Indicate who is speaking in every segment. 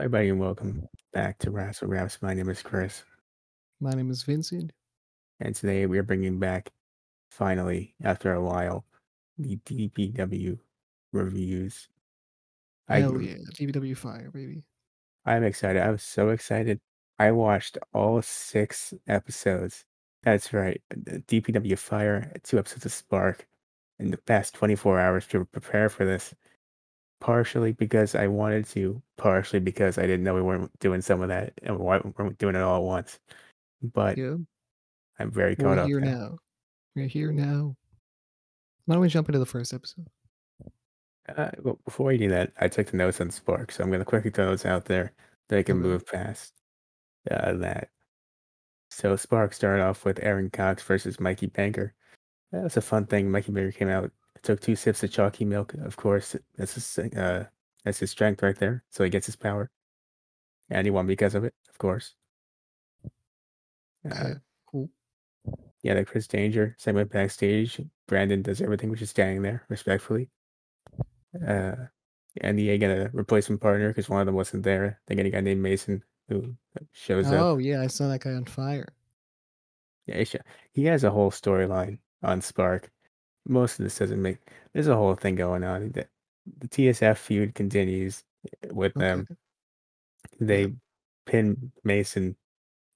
Speaker 1: Hi, everybody, and welcome back to Razzle Raps. My name is Chris,
Speaker 2: My name is Vincent.
Speaker 1: and today we are bringing back, finally, after a while, the DPW reviews. I,
Speaker 2: Hell yeah, DPW Fire, baby.
Speaker 1: I'm excited. I was so excited. I watched all six episodes. That's right, DPW Fire, two episodes of Spark, in the past 24 hours to prepare for this. Partially because I wanted to, partially because I didn't know we weren't doing some of that and why we weren't doing it all at once. But
Speaker 2: Yeah,
Speaker 1: I'm very caught we're up
Speaker 2: here
Speaker 1: now.
Speaker 2: now. We're here now. Why don't we jump into the first episode?
Speaker 1: Uh, well, before we do that, I took the notes on Spark, so I'm going to quickly throw those out there that I can
Speaker 2: Okay.
Speaker 1: move past uh, that. So Spark started off with Aaron Cox versus Mikey Banker. That was a fun thing. Mikey Banker came out, took two sips of chalky milk. Of course, that's his uh, that's his strength right there. So he gets his power, and he won because of it, of course. Uh,
Speaker 2: cool.
Speaker 1: yeah, the Chris Danger segment backstage. Brandon does everything, which is standing there respectfully. Uh, and they get a replacement partner because one of them wasn't there. They get a guy named Mason who shows up.
Speaker 2: Oh yeah, I saw that guy on fire.
Speaker 1: Yeah, he has a whole storyline on Spark. Most of this doesn't make. There's a whole thing going on. The, the TSF feud continues with
Speaker 2: Okay.
Speaker 1: them. They pin Mason,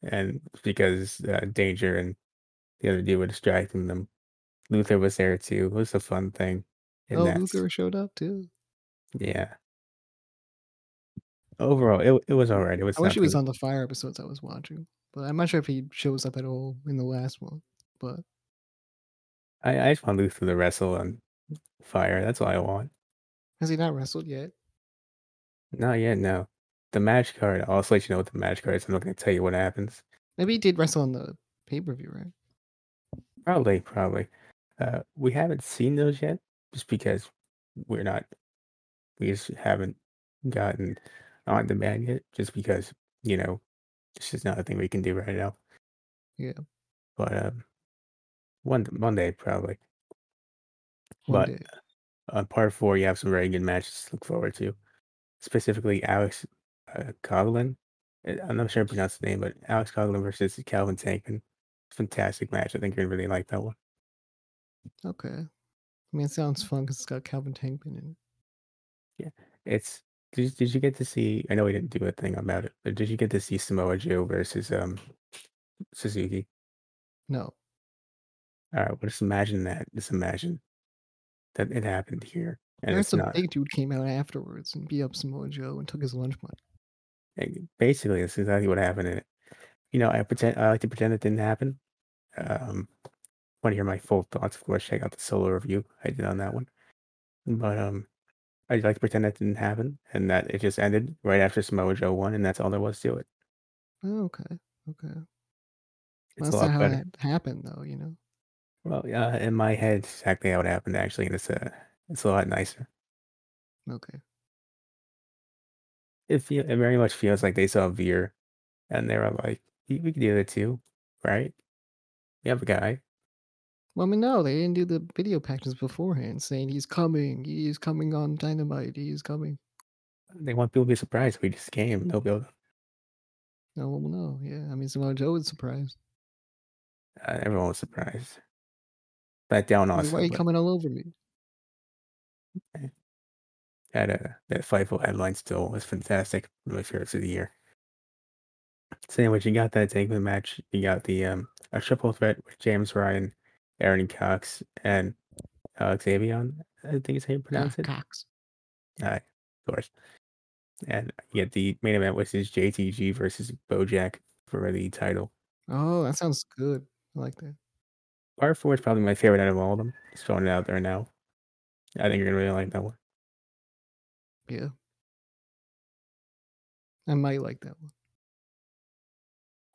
Speaker 1: and because uh, Danger and the other dude were distracting them. Luther was there too. It was a fun thing. And
Speaker 2: Oh, Luther showed up too.
Speaker 1: yeah. Overall, it it was alright. It was
Speaker 2: I wish he was on the fire episodes I was watching, but I'm not sure if he shows up at all in the last one. But
Speaker 1: I, I just want Luther to wrestle on fire. That's all I want.
Speaker 2: has he not wrestled yet?
Speaker 1: Not yet, no. The match card, I'll also let you know what the match card is. I'm not going to tell you what happens.
Speaker 2: Maybe he did wrestle on the pay per view, right?
Speaker 1: Probably, probably. Uh, we haven't seen those yet, just because we're not, we just haven't gotten on demand yet, just because, you know, it's just not a thing we can do right now.
Speaker 2: Yeah,
Speaker 1: But um, one, one day, probably.
Speaker 2: one
Speaker 1: But
Speaker 2: day.
Speaker 1: on part four, you have some very good matches to look forward to. Specifically, Alex uh, Coughlin. Uh, I'm not sure I pronounced the name, but Alex Coughlin versus Calvin Tankman. Fantastic match. I think you're gonna really like that one.
Speaker 2: Okay. I mean, it sounds fun because it's got Calvin Tankman in it.
Speaker 1: Yeah, it's did you, did you get to see? I know we didn't do a thing about it, but did you get to see Samoa Joe versus um Suzuki?
Speaker 2: No.
Speaker 1: All right, well, just imagine that. Just imagine that it happened here, and it's
Speaker 2: some
Speaker 1: not.
Speaker 2: big dude came out afterwards and beat up Samoa Joe and took his lunch money.
Speaker 1: And basically, that's exactly what happened in it. You know, I pretend I like to pretend it didn't happen. Um, want to hear my full thoughts? Of course, check out the solo review I did on that one. But um, I like to pretend that didn't happen and that it just ended right after Samoa Joe won, and that's all there was to it.
Speaker 2: Oh, okay. Okay.
Speaker 1: It's
Speaker 2: Well,
Speaker 1: a
Speaker 2: that's not how
Speaker 1: better.
Speaker 2: it happened, though, you know?
Speaker 1: Well, yeah, in my head, exactly how it happened actually, and it's a it's a lot nicer.
Speaker 2: Okay.
Speaker 1: It feel it very much feels like they saw Veer, and they were like, "We we can do it too, right? We have a guy."
Speaker 2: Well, I mean, no, they didn't do the video packages beforehand saying he's coming, he's coming on Dynamite, he's coming.
Speaker 1: They want people to be surprised. We just came. They'll be able,
Speaker 2: No, well, no, yeah. I mean, Samoa Joe was surprised.
Speaker 1: uh, everyone was surprised. Back down
Speaker 2: like, why are you
Speaker 1: but
Speaker 2: coming all over me?
Speaker 1: that uh, that Fightful headline still was fantastic. One of my favorites of the year. So anyways, you got that Tankman match. You got the um a triple threat with James Ryan, Aaron Cox, and Alex Avion. I think is how you pronounce it.
Speaker 2: Cox.
Speaker 1: Aye, of course. And you get the main event, which is JTG versus Bojack for the title.
Speaker 2: Oh, that sounds good. I like that.
Speaker 1: Part four is probably my favorite out of all of them. Just throwing it out there now. I think you're gonna really like that one.
Speaker 2: Yeah. I might like that one.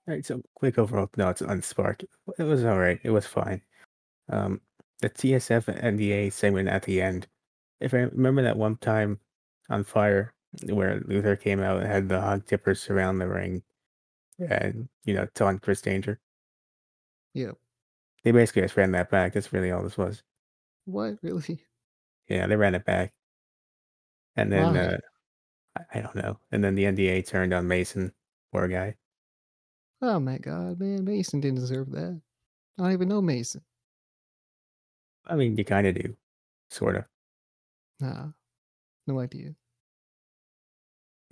Speaker 1: All right, so quick overall notes on Spark. It was all right. It was fine. Um, the TSF and NDA segment at the end. If I remember that one time on Fire where Luther came out and had the hog tippers around the ring and, you know, taunt Chris Danger.
Speaker 2: Yeah.
Speaker 1: They basically just ran that back. That's really all this was.
Speaker 2: What? Really?
Speaker 1: Yeah, they ran it back. And then uh, I I don't know. And then the NDA turned on Mason, poor guy.
Speaker 2: Oh my god, man, Mason didn't deserve that. I don't even know Mason.
Speaker 1: I mean, you kinda do, sorta.
Speaker 2: Nah, no idea.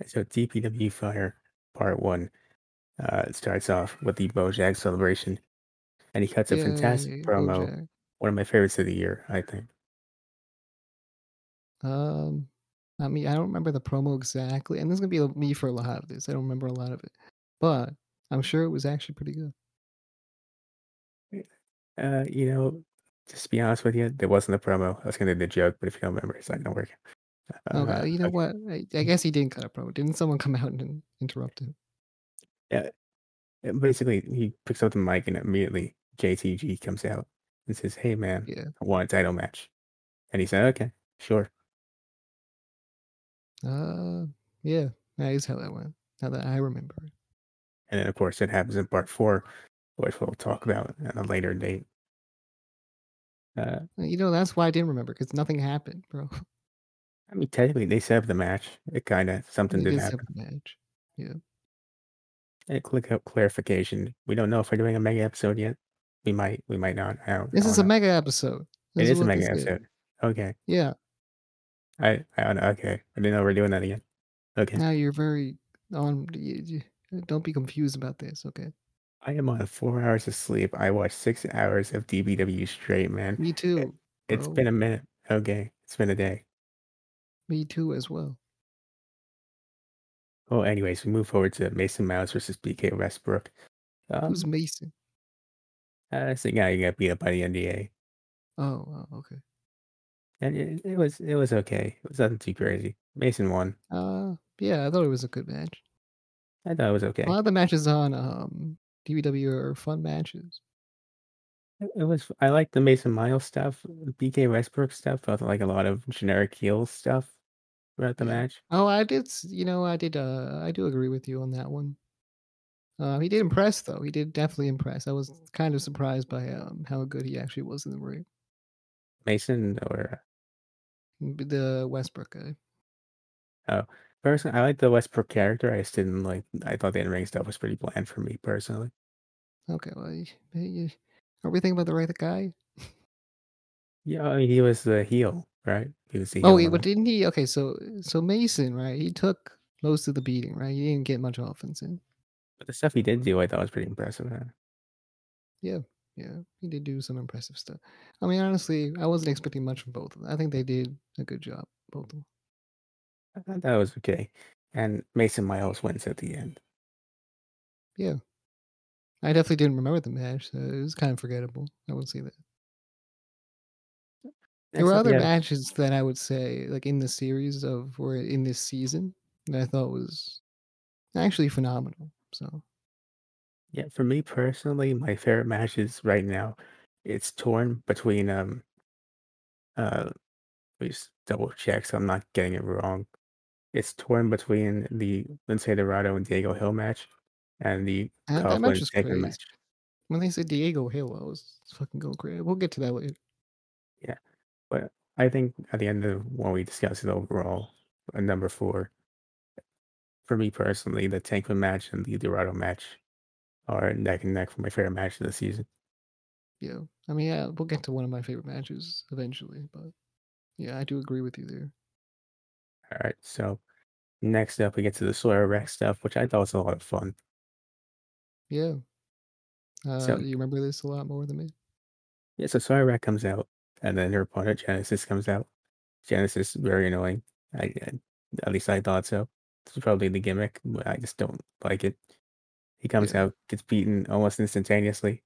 Speaker 1: So DPW Fire Part 1 uh, it starts off with the Bojack celebration, and he cuts a fantastic
Speaker 2: Yay,
Speaker 1: promo. One of my favorites of the year, I think.
Speaker 2: Um, I mean, I don't remember the promo exactly, and this is gonna be me for a lot of this. I don't remember a lot of it, but I'm sure it was actually pretty good.
Speaker 1: Uh, you know, just to be honest with you, there wasn't a promo. I was gonna do the joke, but if you don't remember, it's not gonna work. Uh,
Speaker 2: Okay, you know
Speaker 1: okay.
Speaker 2: what? I, I guess he didn't cut a promo. Didn't someone come out and interrupt him?
Speaker 1: Yeah, uh, basically, he picks up the mic and immediately JTG comes out and says, "Hey, man,
Speaker 2: Yeah.
Speaker 1: I want a title match," and he said, "Okay, sure."
Speaker 2: Uh, yeah. That is how that went. Now that I remember.
Speaker 1: And then, of course, it happens in part four, which we'll talk about at a later date. Uh,
Speaker 2: You know, that's why I didn't remember because nothing happened, bro.
Speaker 1: I mean, technically, they set up the match. It kind of something did happen.
Speaker 2: match. Yeah.
Speaker 1: And click uh, clarification: we don't know if we're doing a mega episode yet. We might. We might not. I don't.
Speaker 2: This
Speaker 1: don't
Speaker 2: is a
Speaker 1: know.
Speaker 2: mega episode.
Speaker 1: It
Speaker 2: This is
Speaker 1: is a mega
Speaker 2: is.
Speaker 1: episode. Okay.
Speaker 2: Yeah.
Speaker 1: I. I don't know. Okay. I didn't know we're doing that again. Okay.
Speaker 2: Now you're very on. You, you, don't be confused about this, okay?
Speaker 1: I am on four hours of sleep. I watched six hours of DPW straight, man.
Speaker 2: Me
Speaker 1: It,
Speaker 2: too,
Speaker 1: it's
Speaker 2: bro.
Speaker 1: been a minute. Okay. It's been a day.
Speaker 2: Me too as well.
Speaker 1: Well, anyways, we move forward to Mason Miles versus BK Westbrook.
Speaker 2: Who's
Speaker 1: Um,
Speaker 2: Mason?
Speaker 1: Uh, it's the you got beat up by the NDA,
Speaker 2: Oh, okay.
Speaker 1: and it, it was it was okay. It was nothing too crazy. Mason won.
Speaker 2: Uh, yeah, I thought it was a good match.
Speaker 1: I thought it was okay.
Speaker 2: A lot of the matches on um DPW are fun matches.
Speaker 1: It, it was. I like the Mason Miles stuff. BK Westbrook stuff felt like a lot of generic heel stuff throughout the match.
Speaker 2: Oh, I did. You know, I did. Uh, I do agree with you on that one. Uh, he did impress, though. He did definitely impress. I was kind of surprised by um how good he actually was in the ring.
Speaker 1: Mason or
Speaker 2: The Westbrook guy.
Speaker 1: oh, personally, I like the Westbrook character. I just didn't like. I thought the in ring stuff was pretty bland for me personally.
Speaker 2: Okay, well, y- y- are we thinking about the right guy?
Speaker 1: Yeah, I mean, he was the heel, right? He was the
Speaker 2: Oh, wait, but didn't he? Okay, so so Mason, right? He took most of the beating, right? He didn't get much offense in.
Speaker 1: But the stuff he did do, I thought was pretty impressive. huh?
Speaker 2: Yeah, yeah, he did do some impressive stuff. I mean, honestly, I wasn't expecting much from both of them. I think they did a good job, both of them.
Speaker 1: I thought that was okay. And Mason Miles wins at the end.
Speaker 2: Yeah, I definitely didn't remember the match. So it was kind of forgettable. I would say that. There were other
Speaker 1: have
Speaker 2: matches that I would say, like in the series of or in this season, that I thought was actually phenomenal. So
Speaker 1: yeah. For me personally, my favorite matches right now, it's torn between um uh. Please double check so I'm not getting it wrong. It's torn between the Lince Dorado and Diego Hill match and the
Speaker 2: that, that match
Speaker 1: Coughlin
Speaker 2: was
Speaker 1: Taker
Speaker 2: crazy.
Speaker 1: match.
Speaker 2: When they said Diego Hill, I was fucking going crazy. We'll get to that later.
Speaker 1: Yeah. But I think at the end of when we discuss it overall, uh, number four, for me personally, the Tankman match and the Dorado match are neck and neck for my favorite match of the season.
Speaker 2: Yeah, I mean, yeah, we'll get to one of my favorite matches eventually, but yeah, I do agree with you there.
Speaker 1: All right. So next up, we get to the Sawyer Rex stuff, which I thought was a lot of fun.
Speaker 2: Yeah, uh,
Speaker 1: So
Speaker 2: you remember this a lot more than me.
Speaker 1: yeah, so Sawyer Rex comes out, and then her opponent Genesis comes out. Genesis is very annoying. I, I at least I thought so. It's probably the gimmick, but I just don't like it. He comes
Speaker 2: Yeah.
Speaker 1: out, gets beaten almost instantaneously.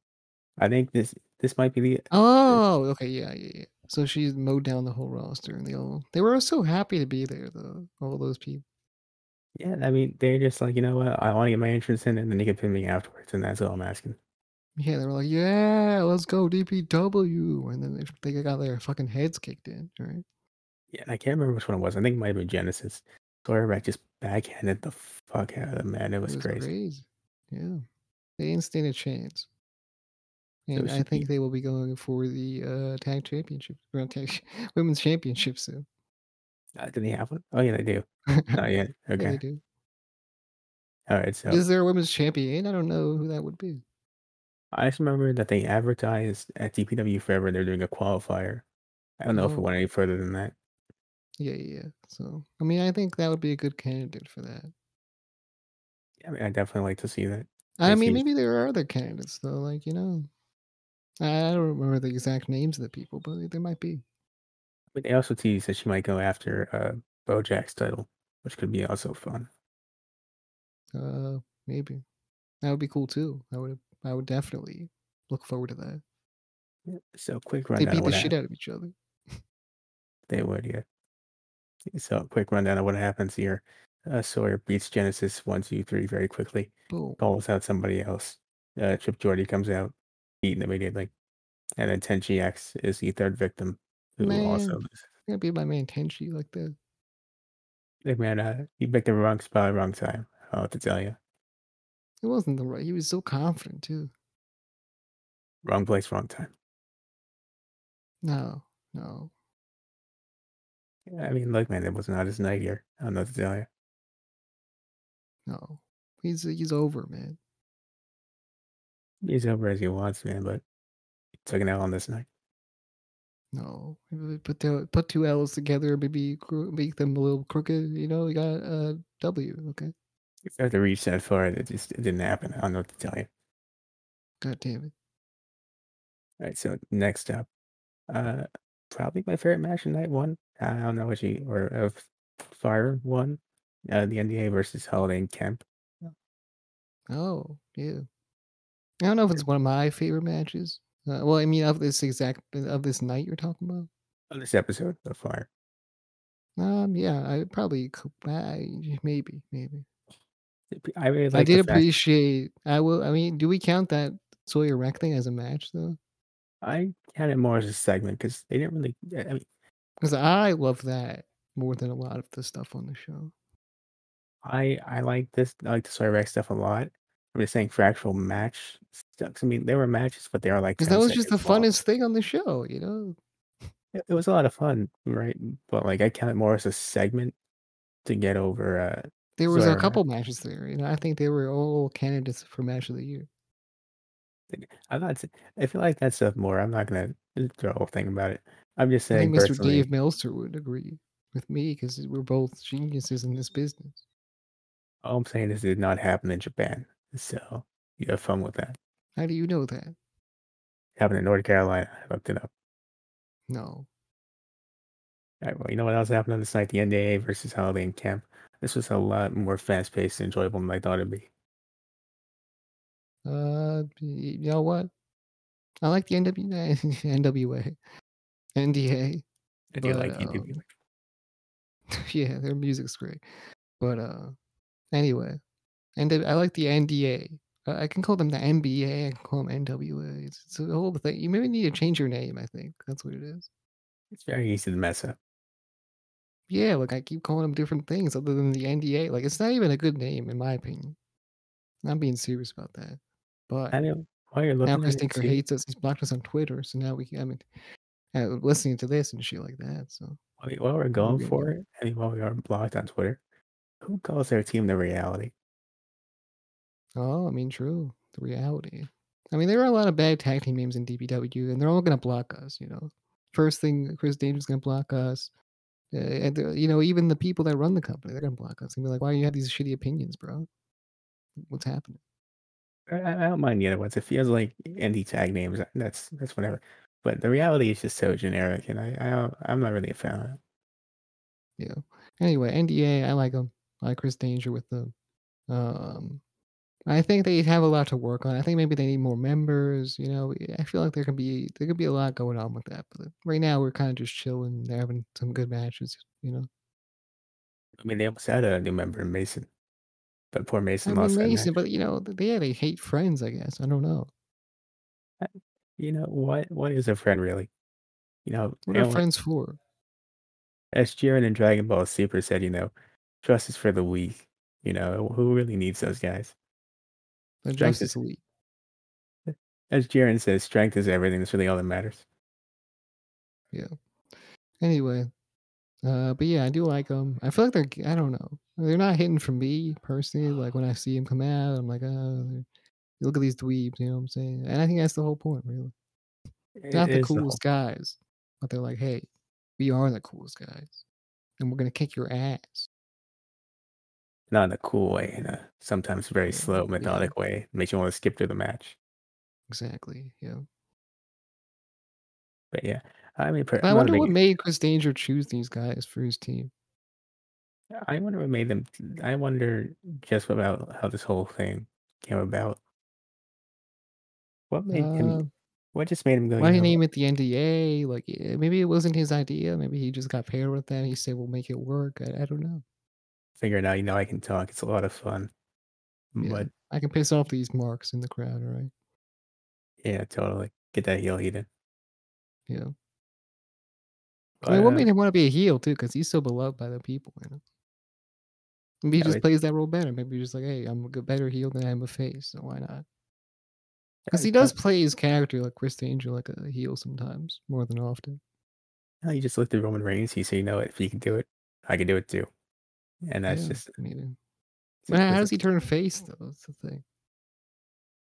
Speaker 1: I think this this might be the
Speaker 2: Oh, okay, yeah, yeah, yeah. So she mowed down the whole roster, and they all they were so happy to be there, though. All those people.
Speaker 1: yeah. I mean, they're just like you know what, I want to get my entrance in, and then you can pin me afterwards, and that's all I'm asking.
Speaker 2: Yeah, they were like, "Yeah, let's go DPW," and then they, they got their fucking heads kicked in, right?
Speaker 1: Yeah, and I can't remember which one it was. I think it might have been Genesis. Sawyer I just backhanded the fuck out of them, man. It
Speaker 2: It
Speaker 1: was
Speaker 2: was
Speaker 1: crazy.
Speaker 2: crazy. Yeah, they didn't stand a chance.
Speaker 1: So
Speaker 2: And I
Speaker 1: she,
Speaker 2: think they will be going for the uh, tag championship, tag women's championship soon.
Speaker 1: Uh, do they have one? Oh, yeah, they do. Not yet.
Speaker 2: Yeah, they
Speaker 1: Okay.
Speaker 2: do.
Speaker 1: Alright, so
Speaker 2: Is there a women's champion? I don't know who that would be.
Speaker 1: I just remember that they advertised at DPW Forever they're doing a qualifier. I don't know if it
Speaker 2: Oh.
Speaker 1: went any further than that.
Speaker 2: Yeah, yeah, yeah. So, I mean, I think that would be a good candidate for that.
Speaker 1: I mean, I'd definitely like to see that.
Speaker 2: I mean, maybe there are other candidates though, like, you know, I I don't remember the exact names of the people, but there might be.
Speaker 1: but they also teased that she might go after, uh, Bojack's title, which could be also fun.
Speaker 2: Uh, maybe. That would be cool too. I would I would definitely look forward to that.
Speaker 1: So quick
Speaker 2: right?
Speaker 1: They
Speaker 2: beat the shit
Speaker 1: happened.
Speaker 2: out of each other.
Speaker 1: They would, yeah. So quick rundown of what happens here. Uh, Sawyer beats Genesis 1, 2, 3 very quickly,
Speaker 2: Boom.
Speaker 1: calls out somebody else. Uh, Chip Jordy comes out, beaten immediately. And then 10GX is the third victim, who also
Speaker 2: Man,
Speaker 1: loses.
Speaker 2: gonna be my man Tenchi like that.
Speaker 1: Hey man, uh, you picked the wrong spot, wrong time. I'll have to tell you.
Speaker 2: It wasn't the right. He was so confident too.
Speaker 1: Wrong place, wrong time.
Speaker 2: No, no.
Speaker 1: I mean, look, man, it was not his night here. I don't know what to tell you.
Speaker 2: No. He's he's over, man.
Speaker 1: He's over as he wants, man, but he took an L on this night.
Speaker 2: No. Put the put two L's together, maybe make them a little crooked. You know, you got a W. Okay.
Speaker 1: If I had to reach that far, it just it didn't happen. I don't know what to tell you.
Speaker 2: God damn it.
Speaker 1: All right, so next up, uh, probably my favorite match of night one. I don't know what you or of Fire one, uh, the NDA versus Holiday and Kemp.
Speaker 2: Oh yeah. I don't know if it's one of my favorite matches. Uh, well, I mean, of this exact of this night you're talking about.
Speaker 1: On this episode of Fire,
Speaker 2: Um, yeah, I probably I, maybe maybe.
Speaker 1: I really like the
Speaker 2: did appreciate. I will. I mean, do we count that Sawyer wreck thing as a match though?
Speaker 1: I count it more as a segment because they didn't really. I mean,
Speaker 2: Because I love that more than a lot of the stuff on the show.
Speaker 1: I I like this. I like the Sawyer Rex stuff a lot. I'm just saying for actual match stuff. I mean, there were matches, but they are like
Speaker 2: Because that was just the
Speaker 1: long.
Speaker 2: funnest thing on the show, you know.
Speaker 1: It, it was a lot of fun, right? But like, I count it more as a segment to get over. uh
Speaker 2: There was a
Speaker 1: Rex.
Speaker 2: couple matches there, you know. I think they were all candidates for match of the year.
Speaker 1: I'm not. s- I feel like that stuff more. I'm not gonna throw a whole thing about it. I'm just
Speaker 2: I think
Speaker 1: saying
Speaker 2: Mr.
Speaker 1: personally.
Speaker 2: Dave Meltzer would agree with me because we're both geniuses in this business.
Speaker 1: All I'm saying is it did not happen in Japan. So you have fun with that.
Speaker 2: How do you know that?
Speaker 1: It happened in North Carolina. I looked it up.
Speaker 2: No.
Speaker 1: All right, well, you know what else happened on this night? The NDA versus Holiday and Camp. This was a lot more fast paced and enjoyable than I thought it'd be.
Speaker 2: Uh, you know what? I like the NWA, NWA, NDA.
Speaker 1: I do
Speaker 2: But,
Speaker 1: like EDB.
Speaker 2: um, yeah, their music's great. But uh, anyway, and I like the NDA. Uh, I can call them the NBA. I can call them NWA. It's, it's a whole thing. You maybe need to change your name. I think that's what it is.
Speaker 1: It's very easy to mess up.
Speaker 2: Yeah, like I keep calling them different things other than the NDA. Like it's not even a good name in my opinion. I'm being serious about that. But
Speaker 1: I know while you're
Speaker 2: now
Speaker 1: looking
Speaker 2: Chris
Speaker 1: at it,
Speaker 2: Tinker
Speaker 1: see,
Speaker 2: hates us. He's blocked us on Twitter. So now we, I mean, uh, listening to this and shit like that. So
Speaker 1: while we- while we're going
Speaker 2: we
Speaker 1: for it, I mean, while we are blocked on Twitter, who calls their team the reality?
Speaker 2: Oh, I mean, true. The reality. I mean, there are a lot of bad tag team names in DPW, and they're all gonna block us. You know, first thing, Chris Danger's gonna block us. Uh, and uh, you know, even the people that run the company, they're gonna block us and be like, "Why do you have these shitty opinions, bro? What's happening?"
Speaker 1: I, I don't mind the other ones. It feels like indie tag names. uh, That's that's whatever. But the reality is just so generic, and I, I don't, I'm not really a fan of it.
Speaker 2: Yeah. Anyway, NDA, I like them. I like Chris Danger with them. Um, I think they have a lot to work on. I think maybe they need more members. You know, I feel like there can be there could be a lot going on with that. But right now, we're kind of just chilling. They're having some good matches. You know,
Speaker 1: I mean, they almost had a new member in Mason, but poor
Speaker 2: I
Speaker 1: Mason
Speaker 2: mean
Speaker 1: lost that
Speaker 2: Mason, but you know, they yeah, they hate friends. I guess I don't know.
Speaker 1: Uh, you know what? What is a friend really? You know,
Speaker 2: What are friends for?
Speaker 1: as Jiren in Dragon Ball Super said, you know, trust is for the weak. You know, who really needs those guys?
Speaker 2: The
Speaker 1: Strength is-
Speaker 2: Elite.
Speaker 1: As Jiren says, strength is everything. That's really all that matters.
Speaker 2: Yeah. Anyway, Uh, but yeah, I do like them. I feel like they're I don't know. They're not hitting for me personally, like, when I see them come out, I'm like, "Oh, look at these dweebs," you know what I'm saying? And I think that's the whole point, really.
Speaker 1: It
Speaker 2: Not the
Speaker 1: is the whole
Speaker 2: coolest guys, but they're like, "Hey, we are the coolest guys, and we're gonna kick your ass."
Speaker 1: Not in a cool way, in a sometimes very
Speaker 2: Yeah,
Speaker 1: slow,
Speaker 2: yeah.
Speaker 1: methodic way, makes you wanna skip through the match.
Speaker 2: Exactly, yeah.
Speaker 1: But yeah, I mean, per
Speaker 2: I
Speaker 1: I'm not a
Speaker 2: wonder what
Speaker 1: big
Speaker 2: made Chris Danger choose these guys for his team.
Speaker 1: I wonder what made them I wonder just about how this whole thing came about. What made him
Speaker 2: Uh
Speaker 1: what just made him go,
Speaker 2: why
Speaker 1: you
Speaker 2: did he
Speaker 1: know
Speaker 2: name it the NDA? Like, maybe it wasn't his idea, maybe he just got paired with that, he said, "We'll make it work." I I don't know.
Speaker 1: figuring out, you know, I can talk, it's a lot of fun.
Speaker 2: Yeah,
Speaker 1: But
Speaker 2: I can piss off these marks in the crowd, right?
Speaker 1: yeah, totally. Get that heel heat in.
Speaker 2: Yeah. I mean, what made him wanna be a heel too? Because he's so beloved by the people, you know? Maybe he
Speaker 1: Yeah,
Speaker 2: just plays that role better. Maybe he's just like, "Hey, I'm a better heel than I am a face, so why not?
Speaker 1: Because
Speaker 2: he does play his character like Chris Angel like a heel sometimes, more than often.
Speaker 1: No, you just looked at Roman Reigns, he said, "You know what? If he can do it, I can do it too." And that's
Speaker 2: Yeah,
Speaker 1: just
Speaker 2: maybe. But how how does he turn face though? That's the thing.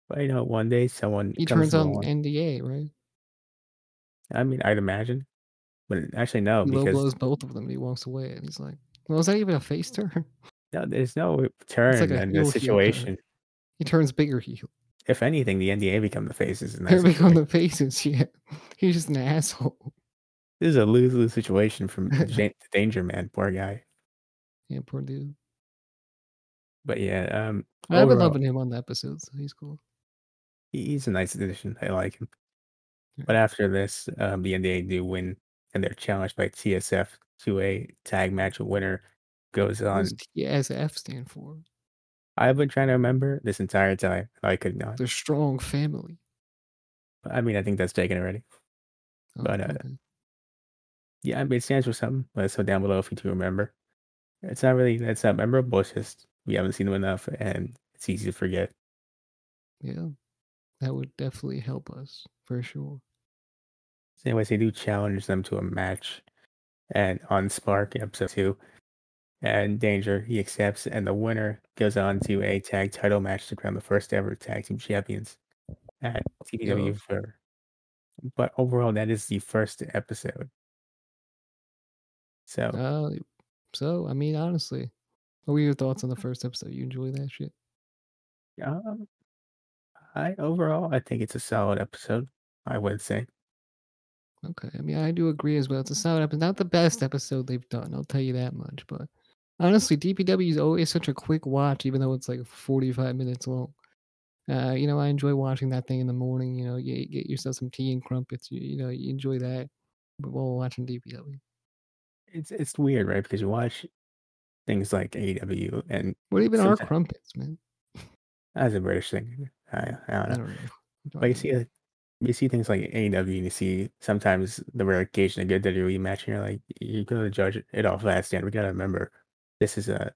Speaker 1: But, you know, one day someone
Speaker 2: He turns on
Speaker 1: along
Speaker 2: NDA, right?
Speaker 1: I mean, I'd imagine. But actually, no,
Speaker 2: He
Speaker 1: because
Speaker 2: blows both of them, he walks away, and he's like, "Well, is that even a face turn?"
Speaker 1: No, there's no
Speaker 2: It's like
Speaker 1: turn in this
Speaker 2: heel turn.
Speaker 1: situation.
Speaker 2: He turns bigger heel.
Speaker 1: If anything, the NDA become the faces in
Speaker 2: They become the faces, yeah. He's just an asshole.
Speaker 1: This is a lose-lose situation from Ja Danger Man, poor guy.
Speaker 2: Yeah, poor dude.
Speaker 1: But yeah, um,
Speaker 2: I've been loving him on the episodes, So he's cool.
Speaker 1: he's a nice addition, I like him. But after this, um, the NDA do win, and they're challenged by TSF to a tag match winner goes
Speaker 2: What does
Speaker 1: on
Speaker 2: TSF stand for?
Speaker 1: I've been trying to remember this entire time, I could not.
Speaker 2: The Strong Family.
Speaker 1: I mean, I think that's taken already.
Speaker 2: Oh,
Speaker 1: But, uh
Speaker 2: okay.
Speaker 1: Yeah, I mean, it stands for something. Let us know down below if you do remember. It's not really it's not memorable, it's just we haven't seen them enough, and it's easy to forget.
Speaker 2: Yeah. That would definitely help us, for sure.
Speaker 1: So anyways, they do challenge them to a match, and on Spark episode 2, and Danger, he accepts, and the winner goes on to a tag title match to crown the first ever tag team champions at
Speaker 2: Yeah.
Speaker 1: For but overall, that is the 1st episode. So
Speaker 2: Uh, so, I mean, honestly, what were your thoughts on the 1st episode? You enjoy that shit?
Speaker 1: Um I overall, I think it's a solid episode, I would say.
Speaker 2: Okay, I mean, I do agree as well. It's a solid episode not the best episode they've done, I'll tell you that much, but honestly, DPW is always such a quick watch even though it's, like, 45 minutes long. Uh, you know, I enjoy watching that thing in the morning, you know, you get yourself some tea and crumpets, you you know, you enjoy that while watching DPW.
Speaker 1: It's it's weird, right? Because you watch things like AEW and
Speaker 2: What even are crumpets, man?
Speaker 1: That's a British thing. I I don't
Speaker 2: I
Speaker 1: know.
Speaker 2: don't know. I
Speaker 1: But you see you see things like AEW, and you see sometimes the rare occasion a good WWE match, and you're like, "You're gonna judge it off that stand. we gotta remember, this is a,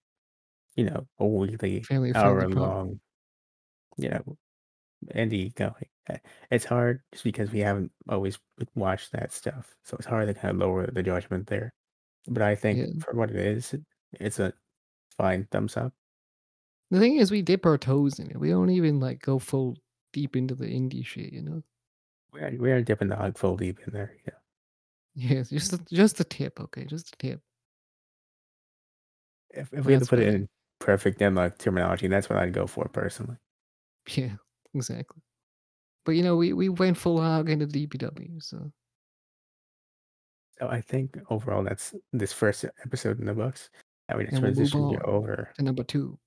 Speaker 1: you know, a weekly,
Speaker 2: Family-friendly product.
Speaker 1: hour-long, you know, indie going." Eh, it's hard just because we haven't always watched that stuff, so it's hard to kinda lower the judgment there. But I think
Speaker 2: Yeah.
Speaker 1: for what it is, it's a fine thumbs up.
Speaker 2: The thing is we dip our toes in it, we don't even, like, go full deep into the indie shit, you know?
Speaker 1: We are we are dipping the hog full deep in there, yeah.
Speaker 2: Yes, just a just a tip, okay? Just a tip.
Speaker 1: If if we had to put it in perfect denmark terminology, that's what I'd go for personally.
Speaker 2: Yeah, exactly. But, you know, we we went full hog into DPW, so
Speaker 1: So, I think overall that's this 1st episode in the books. Now we just
Speaker 2: And we'll move
Speaker 1: transition you
Speaker 2: on
Speaker 1: over
Speaker 2: to number 2.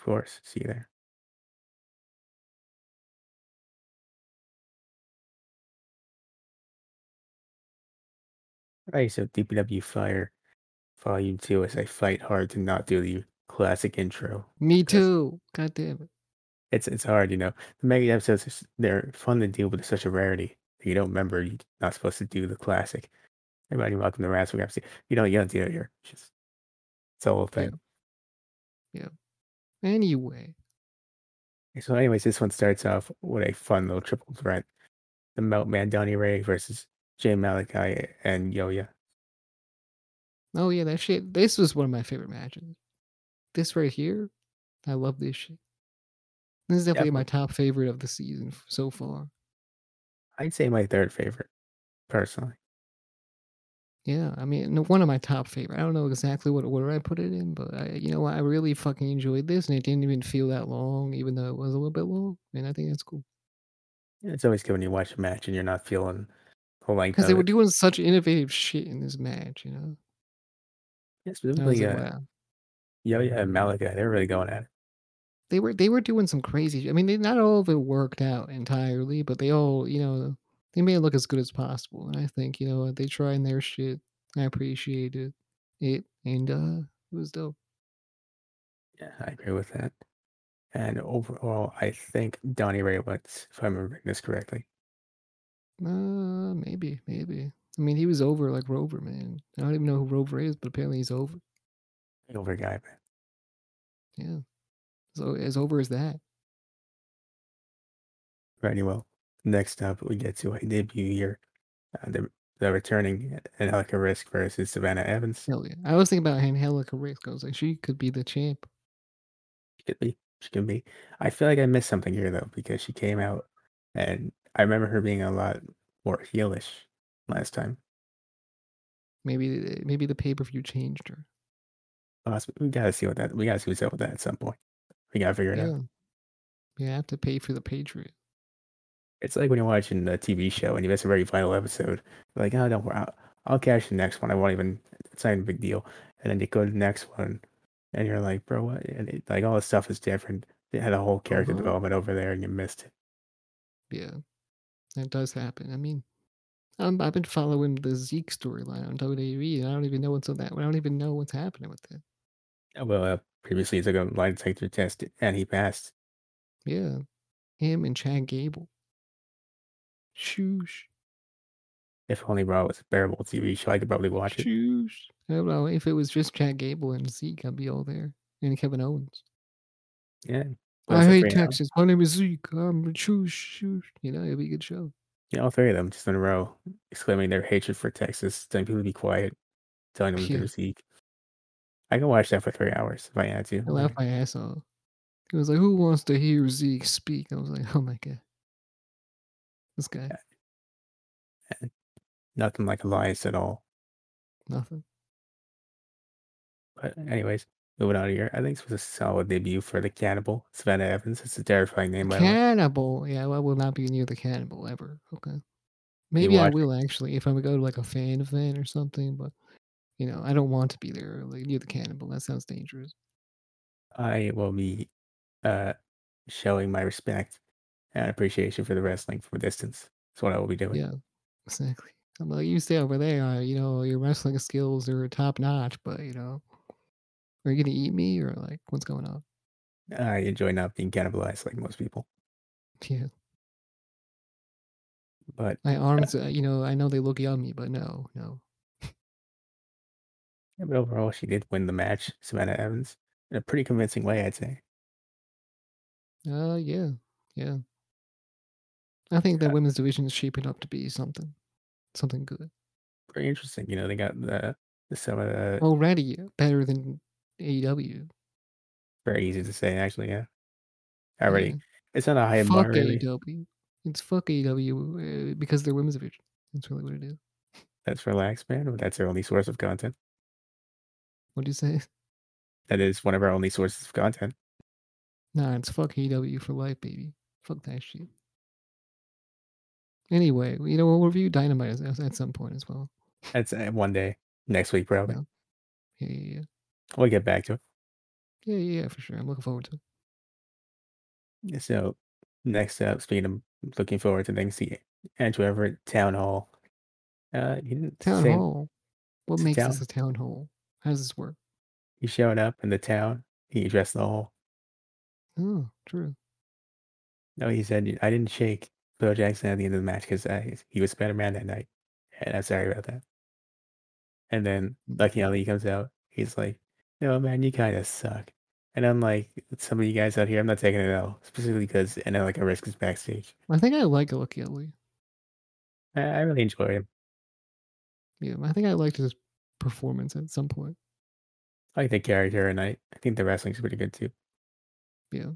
Speaker 1: Of course, see you there. Alright, so DPW Fire Volume 2 as I fight hard to not do the classic intro
Speaker 2: Me too! God damn it.
Speaker 1: it's it's hard, you know? The mega episodes, they're fun to deal with, it's such a rarity. You don't remember, you're not supposed to do the classic. "Everybody welcome to Wrestling FC." You know, you don't do it here. It's just it's a whole
Speaker 2: Yeah.
Speaker 1: thing.
Speaker 2: Yeah. Anyway.
Speaker 1: So, anyways, this one starts off with a fun little triple threat. The Meltman Donny Ray versus Jay Malachi and Yoya.
Speaker 2: Oh, yeah, that shit this was one of my favorite matches. This right here, I love this shit. This is definitely my top favorite of the season so far.
Speaker 1: I'd say my 3rd favorite, personally.
Speaker 2: Yeah, I mean, one of my top favorite. I don't know exactly what order I put it in, but I you know what, I really fucking enjoyed this, and it didn't even feel that long, even though it was a little bit long, and I think that's cool.
Speaker 1: Yeah, it's always good when you watch a match and you're not feeling the length
Speaker 2: 'Cause they were
Speaker 1: it.
Speaker 2: doing such innovative shit in this match, you know?
Speaker 1: Yeah,
Speaker 2: was
Speaker 1: specifically,
Speaker 2: like,
Speaker 1: uh,
Speaker 2: "Wow."
Speaker 1: Yo-Yo and Malachi, they're really going at it.
Speaker 2: They were they were doing some crazy I mean, they not all of it worked out entirely, but they all, you know, they made it look as good as possible, and I think, you know, they trying their shit. I appreciated it, and, uh, it was dope.
Speaker 1: Yeah, I agree with that. And overall, I think Donnie Ray wins, if I'm remembering this correctly.
Speaker 2: Uh, maybe, maybe. I mean, he was over like Rover, man. I don't even know who Rover is, but apparently he's over.
Speaker 1: Over guy, man.
Speaker 2: Yeah. So as over as that.
Speaker 1: Very well. Next up, we get to a debut here. Uh, the, the returning Angelica Risk versus Savannah Evans.
Speaker 2: Hell yeah. I was thinking about Angelica Risk. I was like, she could be the champ.
Speaker 1: She could be. She could be. I feel like I missed something here, though, because she came out and I remember her being a lot more heelish last time.
Speaker 2: Maybe maybe the pay per view changed her.
Speaker 1: We gotta see what that. We gotta see what's up with that at some point. We gotta figure it out.
Speaker 2: Yeah. You have to pay for the Patriot.
Speaker 1: It's like when you're watching a TV show and you miss a very vital episode. You're like, oh, don't worry, I'll, I'll catch the next one. I won't even. It's not even a big deal. And then you go to the next one, and you're like, bro, what? And it, like all the stuff is different. They had a whole character
Speaker 2: Uh-huh.
Speaker 1: development over there, and you missed it.
Speaker 2: Yeah. That does happen. I mean, um, I've been following the Zeke storyline on WWE, and I don't even know what's on that. I don't even know what's happening with it.
Speaker 1: Uh, Well, uh, previously he took a lie detector test and he passed.
Speaker 2: Yeah. Him and Chad Gable. Shoosh.
Speaker 1: If only Raw was a bearable TV show, I could probably watch it.
Speaker 2: Shoosh. I don't know. If it was just Chad Gable and Zeke, I'd be all there. And Kevin Owens.
Speaker 1: Yeah.
Speaker 2: I hate
Speaker 1: now.
Speaker 2: Texas. My name is Zeke. I'm shoosh shoosh. You know, it'll be a good show.
Speaker 1: Yeah, all three of them just in a row, exclaiming their hatred for Texas, telling people to be quiet, telling them
Speaker 2: Yeah.
Speaker 1: they're Zeke. I can watch that for three hours if I had to.
Speaker 2: I laughed my ass off. He was like, "Who wants to hear Zeke speak?" I was like, "Oh my god, this guy,
Speaker 1: And nothing like Elias at all.
Speaker 2: nothing."
Speaker 1: But anyways, moving on here. I think this was a solid debut for the cannibal, Savannah Evans. It's a terrifying name, by the way.
Speaker 2: Cannibal. Yeah, I will not be near the cannibal ever. Okay, maybe I
Speaker 1: watch
Speaker 2: will actually if I would go to like a fan event or something. But you know, I don't want to be there like near the cannibal. That sounds dangerous.
Speaker 1: I will be uh showing my respect and appreciation for the wrestling from a distance. That's what I will be doing.
Speaker 2: Yeah, exactly. I'm like, you stay over there. You know, your wrestling skills are top notch, but you know, are you gonna eat me or like what's going on?
Speaker 1: I enjoy not being cannibalized like most people.
Speaker 2: Yeah.
Speaker 1: But
Speaker 2: My arms, uh, you know, I know they look yummy, but no, no.
Speaker 1: yeah, but overall she did win the match, Savannah Evans, in a pretty convincing way, I'd say.
Speaker 2: Uh, yeah, yeah. I think the
Speaker 1: Uh,
Speaker 2: women's division is shaping up to be something, something good.
Speaker 1: pretty interesting. You know, they got the some of the
Speaker 2: Already better than AEW.
Speaker 1: very easy to say actually, yeah.
Speaker 2: Yeah.
Speaker 1: Already it's not a high bar
Speaker 2: Fuck
Speaker 1: really.
Speaker 2: AEW. It's fuck AEW uh, because they're women's division. That's really what it is.
Speaker 1: That's relaxed, man. But that's their only source of content.
Speaker 2: What do you say?
Speaker 1: That is one of our only sources of content.
Speaker 2: Nah, it's fuck AEW for life, baby. Fuck that shit. Anyway, you know, we'll review Dynamite at, some point as well.
Speaker 1: That's uh, one day next week, probably.
Speaker 2: Yeah. Yeah, yeah, yeah.
Speaker 1: We'll get back to it.
Speaker 2: Yeah, yeah, yeah, for sure. I'm looking forward to it.
Speaker 1: So next up, speaking of looking forward to things, the Andrew Everett Town Hall. Uh, he didn't
Speaker 2: Town
Speaker 1: say
Speaker 2: Hall. What makes
Speaker 1: town.
Speaker 2: this a town hall? How does this work?
Speaker 1: He showed up in the town. He addressed the hall.
Speaker 2: Oh, true.
Speaker 1: No, he said I didn't shake Bill Jackson at the end of the match because he was better man that night, and I'm sorry about that. And then
Speaker 2: Mm.
Speaker 1: Lucky Ali comes out. He's like, "No, man, you kind of suck." And I'm like, "Some of you guys out here, I'm not taking it out specifically because and then like a risk is backstage.
Speaker 2: I think I like Lucky Ali.
Speaker 1: I, I really enjoy him.
Speaker 2: Yeah, I think I liked his performance at some point.
Speaker 1: I like the character, and I I think the wrestling's pretty good too.
Speaker 2: Yeah.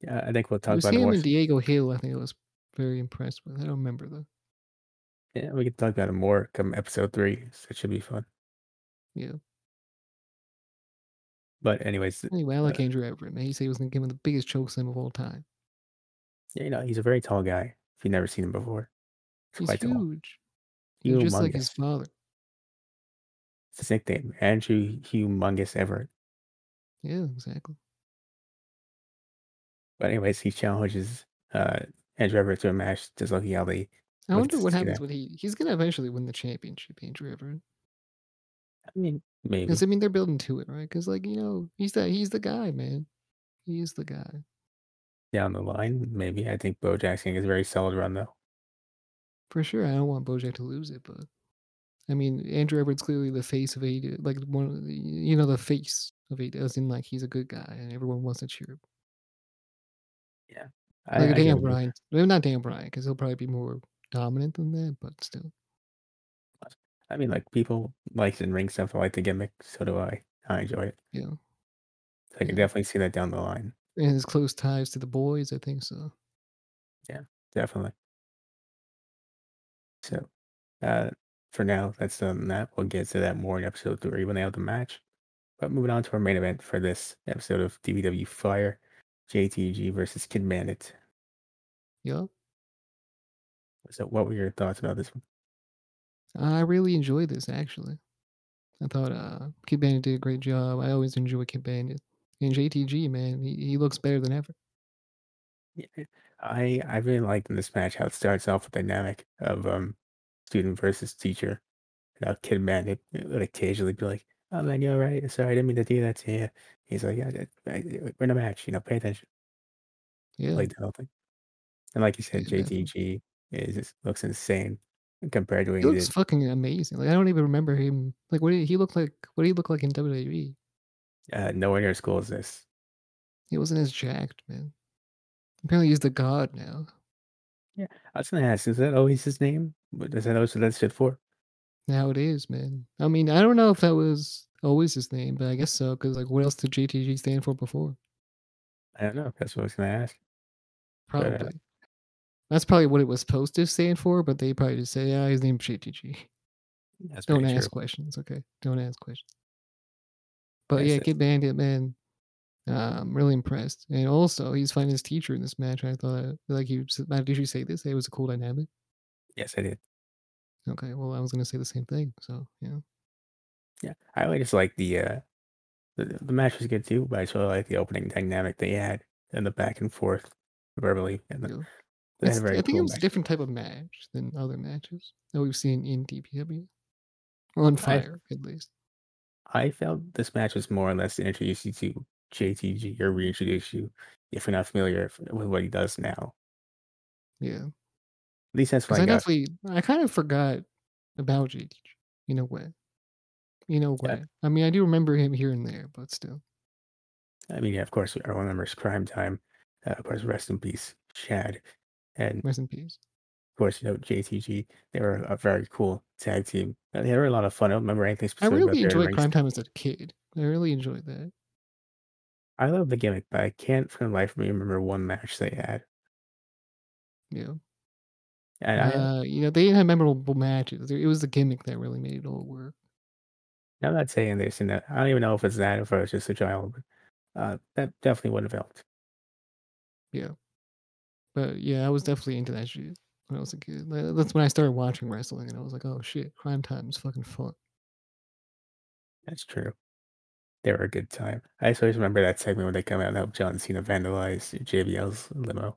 Speaker 1: Yeah, I think we'll
Speaker 2: It
Speaker 1: talk
Speaker 2: was
Speaker 1: about it
Speaker 2: him
Speaker 1: more
Speaker 2: and
Speaker 1: s
Speaker 2: Diego Hill, I think I was very impressed with. I don't remember though.
Speaker 1: Yeah, we can talk about it more come episode 3, so it should be fun.
Speaker 2: Yeah.
Speaker 1: But anyways,
Speaker 2: Anyway, I
Speaker 1: uh
Speaker 2: like Andrew Everett, man. He said he was gonna give him the biggest chokeslam of all time.
Speaker 1: Yeah, you know, he's a very tall guy, if you've never seen him before. He's quite tall.
Speaker 2: huge. He's just like his father.
Speaker 1: It's his nickname, Andrew Humongous Everett.
Speaker 2: Yeah, exactly.
Speaker 1: But anyways, he challenges, uh, Andrew Everett to a match to Lucky Ali.
Speaker 2: I wonder what happens when he he's gonna eventually win the championship, Andrew Everett.
Speaker 1: I mean, maybe.
Speaker 2: Because I mean, they're building to it, right? Because like, you know, he's the he's the guy, man. He is the guy.
Speaker 1: Down the line, maybe. I think Bojack's getting a very solid run, though.
Speaker 2: For sure, I don't want Bojack to lose it, but I mean, Andrew Everett's clearly the face of AEW, like, one the you know, the face of AEW, as in, like, he's a good guy and everyone wants to cheer him.
Speaker 1: Yeah.
Speaker 2: Like
Speaker 1: I
Speaker 2: a
Speaker 1: I get
Speaker 2: Daniel
Speaker 1: what you're
Speaker 2: Bryan. Well, not Daniel Bryan, 'cause he'll probably be more dominant than that, but still.
Speaker 1: I mean, like, people like in ring stuff, I like the gimmick, so do I. I enjoy it.
Speaker 2: Yeah.
Speaker 1: So I can
Speaker 2: Yeah.
Speaker 1: definitely see that down the line.
Speaker 2: And his close ties to the boys, I think so.
Speaker 1: Yeah, definitely. So, uh, for now, that's done that. We'll get to that more in episode 3 when they have the match. But moving on to our main event for this episode of DPW Fire, JTG versus Kid Bandit.
Speaker 2: Yup.
Speaker 1: So what were your thoughts about this one?
Speaker 2: I really enjoyed this, actually. I thought, uh, Kid Bandit did a great job. I always enjoy Kid Bandit. And JTG, man, he he looks better than ever.
Speaker 1: Yeah, I I really liked in this match how it starts off with the dynamic of, um, student versus teacher. You know, Kid Bandit would occasionally be like, "Oh, man, you're right. Sorry, I didn't mean to do that to you." He's like, "Yeah, I I we're in a match, you know, pay attention."
Speaker 2: Yeah.
Speaker 1: Like the whole thing. And like you said,
Speaker 2: definitely.
Speaker 1: JTG is just looks insane compared to what
Speaker 2: He
Speaker 1: he
Speaker 2: looks
Speaker 1: did.
Speaker 2: fucking amazing. Like, I don't even remember him like, what did he look like what did he look like in WWE?
Speaker 1: Uh, nowhere near as cool as this.
Speaker 2: He wasn't as jacked, man. Apparently, he's the god now.
Speaker 1: Yeah, I was gonna ask, is that always his name? Does that always what that stood for?
Speaker 2: Now it is, man. I mean, I don't know if that was always his name, but I guess so. Because like, what else did JTG stand for before?
Speaker 1: I don't know, that's what I was gonna ask. But, uh
Speaker 2: Probably. That's probably what it was supposed to stand for, but they probably just say, "Yeah, his name's JTG."
Speaker 1: That's
Speaker 2: Don't
Speaker 1: pretty true.
Speaker 2: ask questions, okay? Don't ask questions. But, yeah. Kid Bandit, man, uh, I'm really impressed. And also, he's fighting his teacher in this match. I thought, like, you did you say this? It was a cool dynamic?
Speaker 1: Yes, I did.
Speaker 2: Okay, well, I was gonna say the same thing, so, yeah.
Speaker 1: Yeah, I really just like the, uh the the match was good too, but I just really like the opening dynamic they had and the back and forth verbally, and the
Speaker 2: Yeah.
Speaker 1: They had
Speaker 2: It's
Speaker 1: a
Speaker 2: I think it was a different type of match than other matches that we've seen in DPW. On
Speaker 1: I
Speaker 2: Fire, at least.
Speaker 1: I felt this match was more or less to introduce you to JTG or reintroduce you if you're not familiar with what he does now.
Speaker 2: Yeah.
Speaker 1: At least that's what I
Speaker 2: I
Speaker 1: got
Speaker 2: definitely I kind of forgot about JTG in a way. In a
Speaker 1: Yeah.
Speaker 2: I mean, I do remember him here and there, but still.
Speaker 1: I mean, yeah, of course, everyone remembers Crime Time. Uh, of course, rest in peace, Shad. And
Speaker 2: Rest in peace.
Speaker 1: of course, you know, JTG, they were a very cool tag team. They were a lot of fun. I don't remember anything
Speaker 2: I
Speaker 1: specific about
Speaker 2: really enjoyed Crime. Time as a kid. I really enjoyed that.
Speaker 1: I love the gimmick, but I can't for the life of me remember one match they had.
Speaker 2: Yeah.
Speaker 1: And I, uh
Speaker 2: you know, they didn't have memorable matches. It was the gimmick that really made it all work.
Speaker 1: I'm not saying this and that. I don't even know if it's that or if I was just a child, but, uh, that definitely would have helped.
Speaker 2: Yeah. But, yeah, I was definitely into that shit when I was a kid. That's when I started watching wrestling, and I was like, "Oh, shit. Crime Time is fucking fun."
Speaker 1: That's true. They were a good time. I just always remember that segment when they come out and help John Cena vandalize JBL's limo.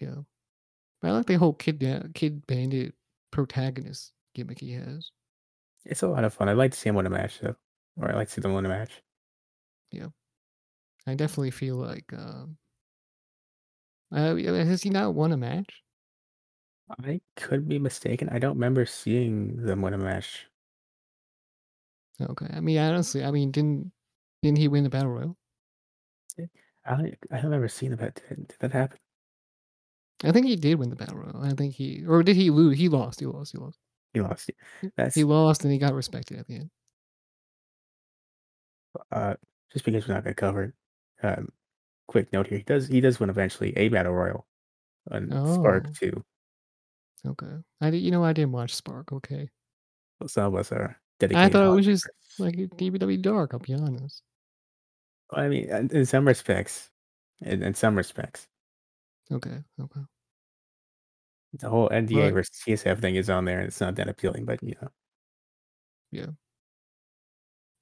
Speaker 2: Yeah. I like the whole Kid Kid Bandit protagonist gimmick he has.
Speaker 1: It's a lot of fun. I'd like to see him win a match, though, or I'd like to see them win a match.
Speaker 2: Yeah. I definitely feel like, um Uh, has he not won a match?
Speaker 1: I could be mistaken. I don't remember seeing them win a match.
Speaker 2: Okay. I mean, honestly, I mean, didn't didn't he win the battle royal?
Speaker 1: Eh, I I don't remember seeing that. Did did that happen?
Speaker 2: I think he did win the battle royal. I think he or did he lose? He lost, he lost, he lost.
Speaker 1: He lost it.
Speaker 2: He lost and he got respected at the end.
Speaker 1: uh, just because we're not gonna cover it. Um, quick note here: he does he does win eventually a battle royal on Spark
Speaker 2: Oh,
Speaker 1: Two.
Speaker 2: okay. I did, you know, I didn't watch Spark. Okay,
Speaker 1: Some of us are dedicated.
Speaker 2: I thought it was just like DBW Dark. I'll be honest.
Speaker 1: I mean, in some respects, in, in some respects,
Speaker 2: Okay, okay.
Speaker 1: the whole NDA versus TSF thing is on there, and it's not that appealing. But you know,
Speaker 2: yeah.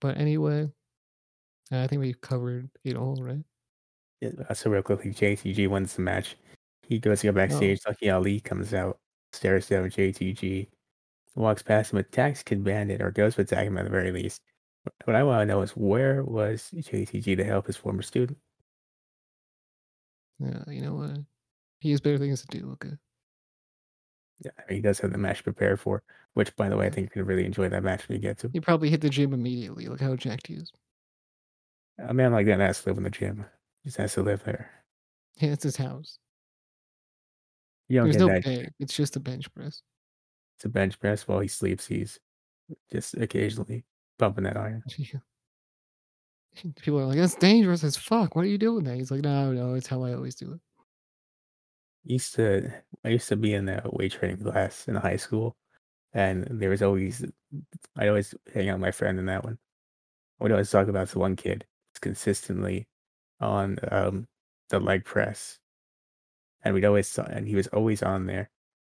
Speaker 2: But anyway, I think we covered it all, right?
Speaker 1: Uh, so real quickly, JTG wins the match. He goes to go
Speaker 2: Oh,
Speaker 1: backstage. Lucky Ali comes out, stares down JTG, walks past him, attacks Kid Bandit, or goes to attack him at the very least. What I want to know is where was JTG to help his former student?
Speaker 2: yeah. You know what? He has better things to do. Okay.
Speaker 1: Yeah, he does have the match prepared for, which, by the way, I think going to really enjoy that match when you get to.
Speaker 2: He probably hit the gym immediately. Look how jacked he is.
Speaker 1: A man like that has to live in the gym. He just has to live there.
Speaker 2: Yeah, it's his house.
Speaker 1: You don't
Speaker 2: There's
Speaker 1: get
Speaker 2: no
Speaker 1: that.
Speaker 2: pay. It's just a bench press.
Speaker 1: It's a bench press while he sleeps. He's just occasionally bumping that iron.
Speaker 2: People are like, "That's dangerous as fuck. What are you doing that?" He's like, "No, no, it's how I always do it."
Speaker 1: used to I used to be in the weight training class in high school, and there was always I'd always hang out with my friend in that one. I would always talk about this one kid who's consistently on um, the leg press, and we'd always and he was always on there.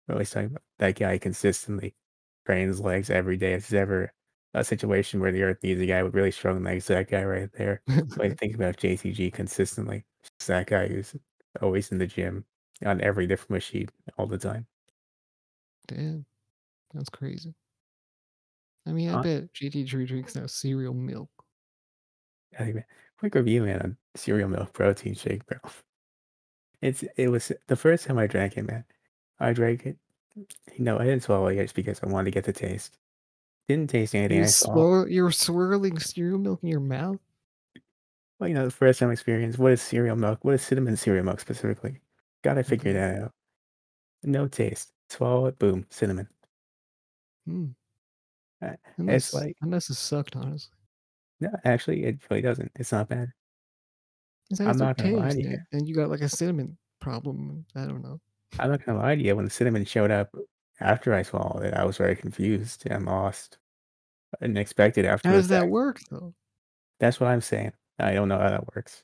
Speaker 1: We're always talking about that guy consistently trains legs every day. If there's ever a situation where the earth needs a guy with really strong legs, that guy right there. So I think about JTG consistently. It's that guy who's always in the gym on every different machine all the time.
Speaker 2: Damn, that's crazy. I mean, I
Speaker 1: Uh,
Speaker 2: bet JT drinks now cereal milk.
Speaker 1: I think, quick review, man, on cereal milk protein shake, bro. It's it was the first time I drank it, man. I drank it. No, I didn't swallow it just because I wanted to get the taste. Didn't taste anything.
Speaker 2: You
Speaker 1: I
Speaker 2: swirl, you're swirling cereal milk in your mouth.
Speaker 1: well, you know, the first time experience. What is cereal milk? What is cinnamon cereal milk specifically? Gotta figure that out. No taste. Swallow it. Boom. Cinnamon.
Speaker 2: Hmm.
Speaker 1: Uh, It's like
Speaker 2: must have sucked, honestly.
Speaker 1: No, actually, it really doesn't. It's not bad.
Speaker 2: It
Speaker 1: I'm not gonna lie to you.
Speaker 2: and, you got like a cinnamon problem. I don't know.
Speaker 1: I'm not gonna lie to you. When the cinnamon showed up after I swallowed it, I was very confused and lost and expected
Speaker 2: How
Speaker 1: after the
Speaker 2: does that
Speaker 1: fact.
Speaker 2: work though?
Speaker 1: That's what I'm saying. I don't know how that works.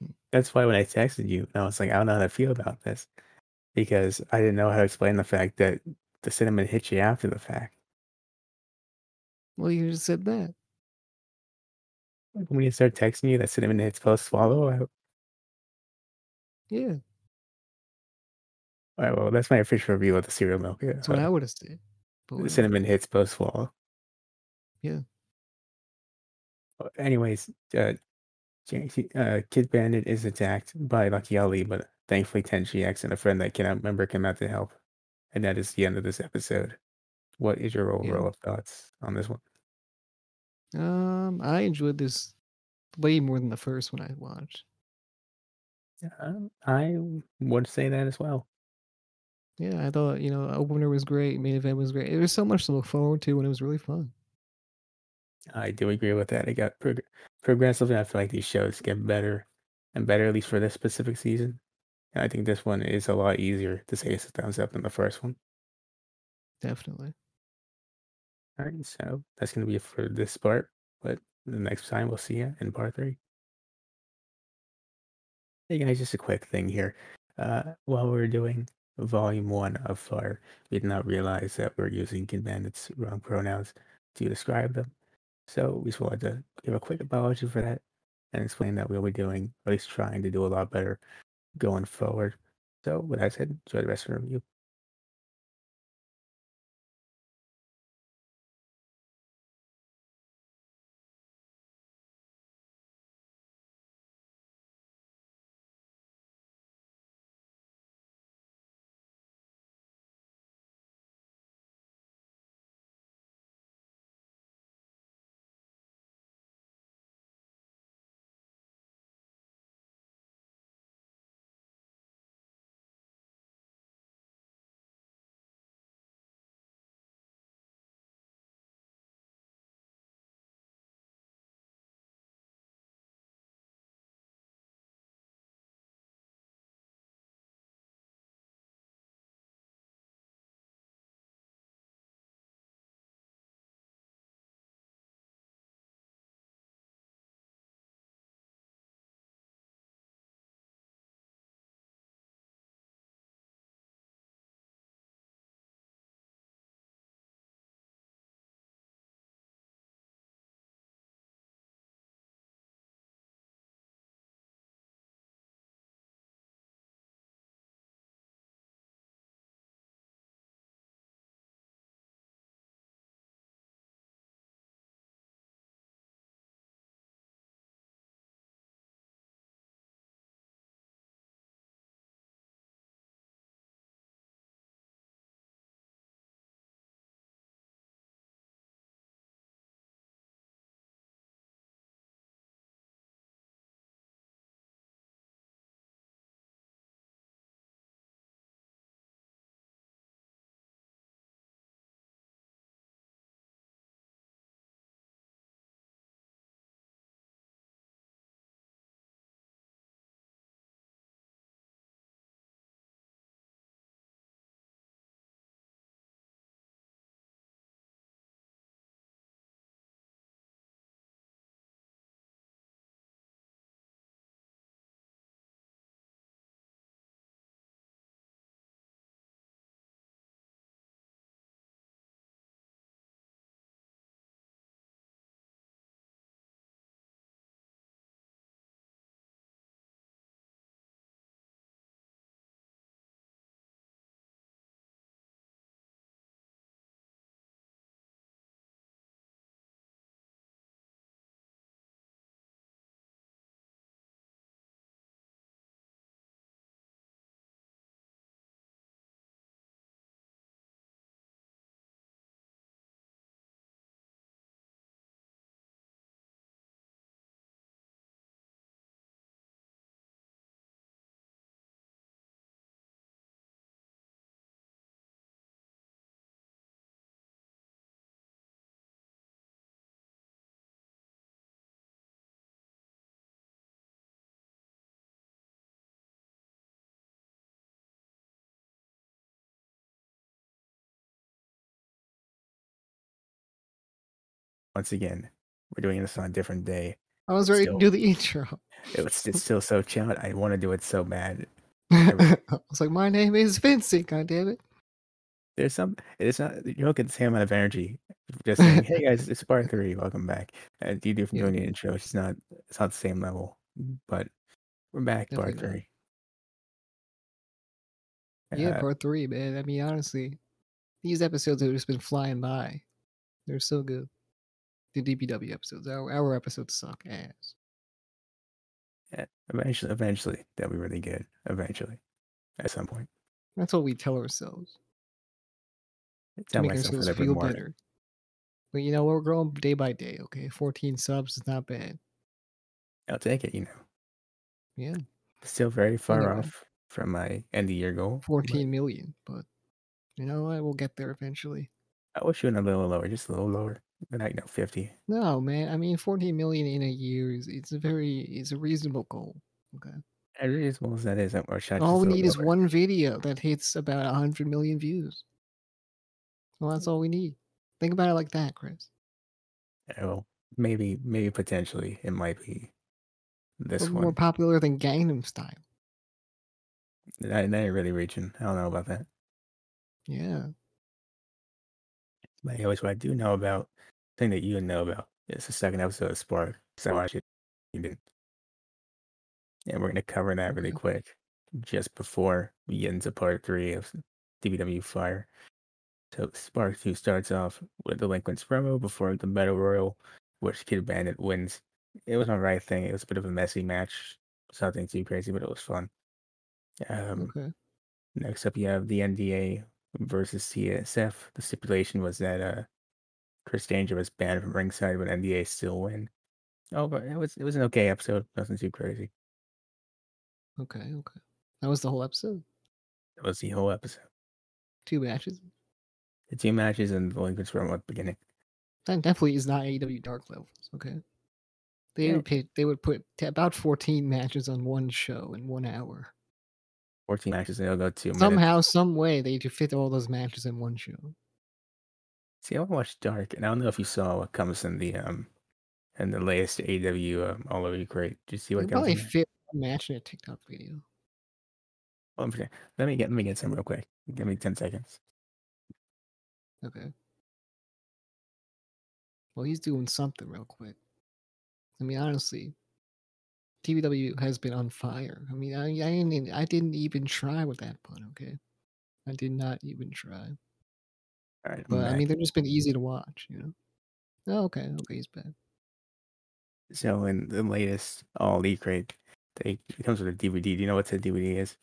Speaker 2: Hmm.
Speaker 1: That's why when I texted you, I was like, I don't know how to feel about this because I didn't know how to explain the fact that the cinnamon hit you after the fact.
Speaker 2: Well, you just said that.
Speaker 1: Like, when you start texting you that cinnamon hits post swallow, I,
Speaker 2: Yeah,
Speaker 1: right, well, that's my official review of the cereal milk. Yeah.
Speaker 2: that's what
Speaker 1: Uh,
Speaker 2: I would have said.
Speaker 1: The cinnamon hits post swallow.
Speaker 2: Yeah.
Speaker 1: Anyways, uh, uh, Kid Bandit is attacked by Lucky Ali, but thankfully Tenchi X and a friend that cannot remember come out to help. And that is the end of this episode. What is your
Speaker 2: Yeah.
Speaker 1: overall thoughts on this one?
Speaker 2: Um, I enjoyed this way more than the first one I watched.
Speaker 1: Um, I would say that as well.
Speaker 2: Yeah, I thought, you know, opener was great, main event was great. There was so much to look forward to, and it was really fun.
Speaker 1: I do agree with that. It got prog- progressively. I feel like these shows get better and better, at least for this specific season. And I think this one is a lot easier to say it's a thumbs up than the first one.
Speaker 2: Definitely.
Speaker 1: All right, so that's going to be it for this part. But the next time we'll see you in part three. Hey guys, just a quick thing here. Uh, while we were doing volume one of Fire, we did not realize that we're using Kid Bandit's wrong pronouns to describe them. So we just wanted to give a quick apology for that and explain that we'll be doing, at least trying to do a lot better going forward. So with that said, enjoy the rest of the review. Once again, we're doing this on a different day.
Speaker 2: I was ready
Speaker 1: Still-
Speaker 2: to do the intro.
Speaker 1: It was it's still so chill. I want to do it so bad.
Speaker 2: I was like, my name is Vincent. God damn it.
Speaker 1: There's some. It's not. You don't get the same amount of energy. Just saying, "Hey guys, it's part three. Welcome back." And you do from
Speaker 2: Yeah.
Speaker 1: doing the intro. It's not. It's not the same level. But we're back. Part
Speaker 2: Definitely not.
Speaker 1: three.
Speaker 2: Yeah,
Speaker 1: Uh,
Speaker 2: part three, man. I mean, honestly, these episodes have just been flying by. They're so good. The DPW episodes, our, our episodes suck ass.
Speaker 1: yeah, eventually, eventually, they'll be really good. Eventually, at some point.
Speaker 2: That's what we tell ourselves to
Speaker 1: Tell
Speaker 2: make ourselves feel
Speaker 1: morning.
Speaker 2: better. But you know, we're growing day by day. Okay, 14 subs is not bad.
Speaker 1: I'll take it. You know,
Speaker 2: Yeah,
Speaker 1: still very far
Speaker 2: Anyway.
Speaker 1: off from my end of year goal. but
Speaker 2: 14 million, but you know what? We'll get there eventually.
Speaker 1: I was shooting a little lower, just a little lower. I know fifty.
Speaker 2: No, man. I mean, 40 million in a year is it's a very it's a reasonable goal. Okay.
Speaker 1: As reasonable as that is, or shot
Speaker 2: All we need is one video that hits about 100 million views. Well, that's all we need. Think about it like that, Chris.
Speaker 1: Yeah, well, maybe, maybe potentially it might be this
Speaker 2: We're
Speaker 1: one.
Speaker 2: more popular than Gangnam Style.
Speaker 1: That, that ain't really reaching. I don't know about that.
Speaker 2: Yeah.
Speaker 1: But anyways, what I do know about, thing that you know about. It's the second episode of Spark. So I watched it. You. And we're gonna cover that really quick, just before we get into part three of DPW Fire. So Spark Two starts off with Delinquents promo before the Battle Royal, which Kid Bandit wins. It was my right thing. It was a bit of a messy match. It's nothing too crazy, but it was fun. Um,
Speaker 2: Okay.
Speaker 1: Next up, you have the NDA versus CSF. The stipulation was that uh, Chris Danger was banned from ringside, but NDA still win. Oh, but it was it was an okay episode. Nothing too crazy.
Speaker 2: Okay. Okay. That was the whole episode.
Speaker 1: That was the whole episode.
Speaker 2: Two matches.
Speaker 1: The two matches and the Delinquents from the beginning.
Speaker 2: That definitely is not AEW Dark levels. Okay. They
Speaker 1: Yeah.
Speaker 2: would put they would put t- about 14 matches on one show in one hour.
Speaker 1: 14 matches, and it'll go two minutes.
Speaker 2: Somehow, some way, they could fit all those matches in one show.
Speaker 1: See, I watched Dark, and I don't know if you saw what comes in the um in the latest AEW um, All Over Great. Did you see what
Speaker 2: could
Speaker 1: comes
Speaker 2: probably fit one a TikTok video.
Speaker 1: Oh, I'm forgetting. Let me get let me get some real quick. Give me 10 seconds.
Speaker 2: Okay. Well, he's doing something real quick. I mean, honestly, DPW has been on fire. I mean, I I didn't, I didn't even try with that pun. Okay, I did not even try.
Speaker 1: All right, I'm
Speaker 2: But I mean, they've just been easy to watch. You know. Oh, okay. Okay, he's back.
Speaker 1: So in the latest All Elite Crate, they it comes with a DVD. Do you know what the DVD is?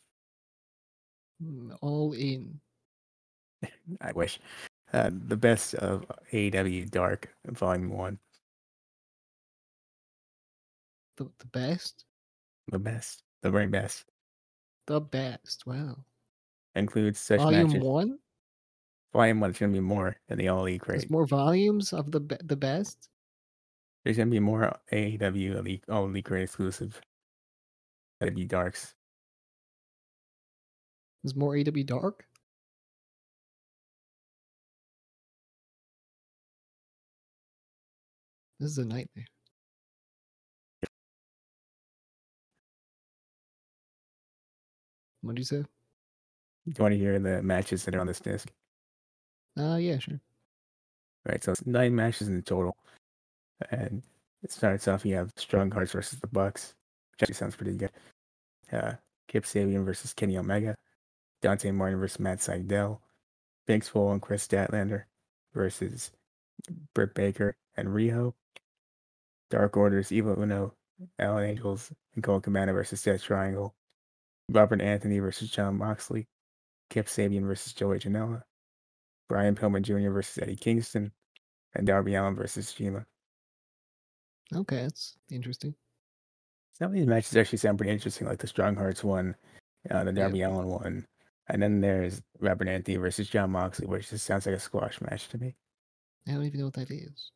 Speaker 2: Mm, All in.
Speaker 1: I wish. Uh, the best of AEW Dark Volume One.
Speaker 2: The the best.
Speaker 1: The best. The very best.
Speaker 2: The best. Wow.
Speaker 1: Includes such
Speaker 2: Volume
Speaker 1: matches.
Speaker 2: one.
Speaker 1: Volume One is gonna be more than the All Elite
Speaker 2: There's
Speaker 1: Crate.
Speaker 2: more volumes of the be- the best.
Speaker 1: There's gonna be more AEW Elite All Elite Crate exclusive. AEW Darks.
Speaker 2: There's more AEW Dark. This is a nightmare. What do you say?
Speaker 1: Do you want to hear the matches that are on this disc?
Speaker 2: Uh, yeah, sure.
Speaker 1: Right, so it's nine matches in total. And it starts off you have Strong Hearts versus the Bucks, which actually sounds pretty good. Uh Kip Sabian versus Kenny Omega, Dante Martin versus Matt Sydal, Big Swole and Kris Statlander versus Britt Baker and Riho. Dark Orders, Evil Uno, Alan Angels, and Colt Cabana versus Death Triangle. Robert Anthony versus John Moxley. Kip Sabian versus Joey Janela. Brian Pillman Jr. versus Eddie Kingston. And Darby Allin versus Shima.
Speaker 2: Okay, that's interesting.
Speaker 1: Some of these matches actually sound pretty interesting, like the Strong Hearts one, uh, the
Speaker 2: Yeah.
Speaker 1: Darby Allin one. And then there's Robert Anthony versus John Moxley, which just sounds like a squash match to me.
Speaker 2: I don't even know what that is.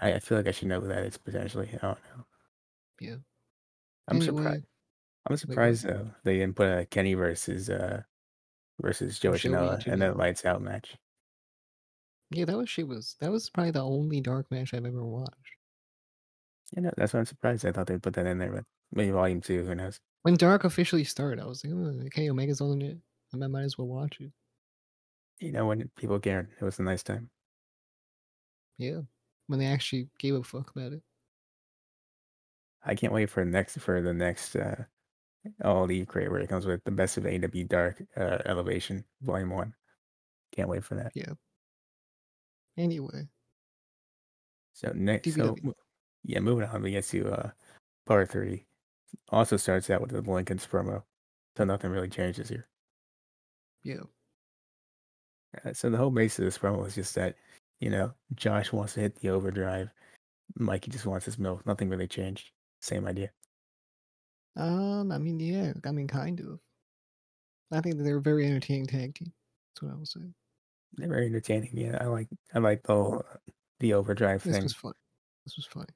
Speaker 1: I, I feel like I should know who that is potentially. I don't know.
Speaker 2: Yeah.
Speaker 1: I'm
Speaker 2: Anyway,
Speaker 1: surprised. I'm surprised though they didn't put a Kenny versus uh versus Janela and then lights out match.
Speaker 2: Yeah, that was she was that was probably the only dark match I've ever watched.
Speaker 1: Yeah, know, that's why I'm surprised. I thought they'd put that in there, but maybe volume two, who knows?
Speaker 2: When Dark officially started, I was like, "Oh, okay, Omega's on it. I might, might as well watch it."
Speaker 1: You know, when people cared, it was a nice time.
Speaker 2: Yeah, when they actually gave a fuck about it.
Speaker 1: I can't wait for next for the next uh all the crate where it comes with the best of AEW Dark uh, Elevation Volume One. Can't wait for that.
Speaker 2: Yeah. Anyway,
Speaker 1: So next, so yeah, moving on, we get to uh part three. Also starts out with Delinquents promo, so nothing really changes here.
Speaker 2: yeah,
Speaker 1: Uh, so the whole base of this promo is just that, you know, Josh wants to hit the overdrive. Mikey just wants his milk. Nothing really changed. Same idea.
Speaker 2: Um, I mean, yeah, I mean, kind of. I think that they're a very entertaining tag team. That's what I will say.
Speaker 1: They're very entertaining. Yeah, I like I like the whole uh, the overdrive
Speaker 2: This
Speaker 1: thing.
Speaker 2: This was fun. This was funny.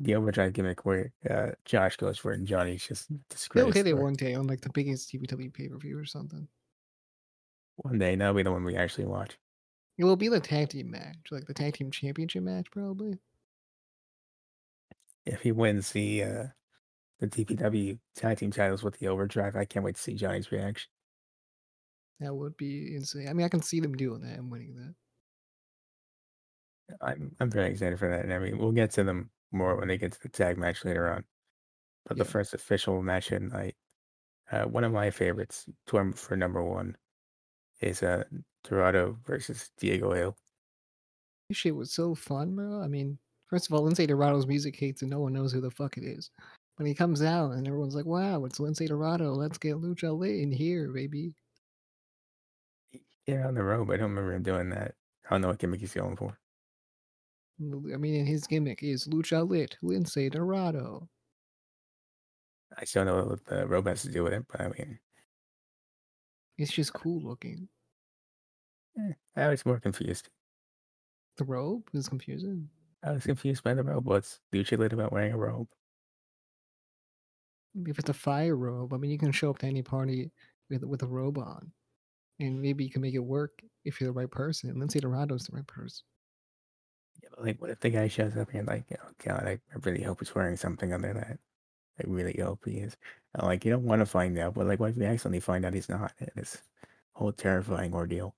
Speaker 1: The overdrive gimmick where uh, Josh goes for it and Johnny's just
Speaker 2: They'll
Speaker 1: disgraced.
Speaker 2: hit it one day on like the biggest DPW pay per view or something.
Speaker 1: One day, that'll be the one we actually watch.
Speaker 2: It will be the tag team match, like the tag team championship match, probably.
Speaker 1: If he wins the uh, the DPW tag team titles with the overdrive, I can't wait to see Johnny's reaction.
Speaker 2: That would be insane. I mean, I can see them doing that and winning that.
Speaker 1: I'm I'm very excited for that. And I mean, we'll get to them more when they get to the tag match later on. But the first official match of the night, uh, one of my favorites to for number one is uh Dorado versus Diego Hill.
Speaker 2: This shit was so fun, bro. I mean, first of all, Lince Dorado's music hates and no one knows who the fuck it is. When he comes out and everyone's like, wow, it's Lince Dorado. Let's get Lucha lit in here, baby.
Speaker 1: Yeah, on the road, but I don't remember him doing that. I don't know what gimmick he's going for.
Speaker 2: I mean, and his gimmick is Lucha lit, Lince Dorado.
Speaker 1: I still don't know what the robe has to do with it, but I mean,
Speaker 2: It's just cool looking.
Speaker 1: eh, I was more confused.
Speaker 2: The robe is confusing.
Speaker 1: I was confused by the robe. What's Lucha lit about wearing a robe?
Speaker 2: If it's a fire robe, I mean, you can show up to any party with with a robe on, and maybe you can make it work if you're the right person. Lince Dorado's the right person.
Speaker 1: Yeah, but like, what if the guy shows up and like, oh god, I, I really hope he's wearing something under that. I really hope he is. And, like, you don't want to find out, but like, what if you accidentally find out he's not? And It's a whole terrifying ordeal.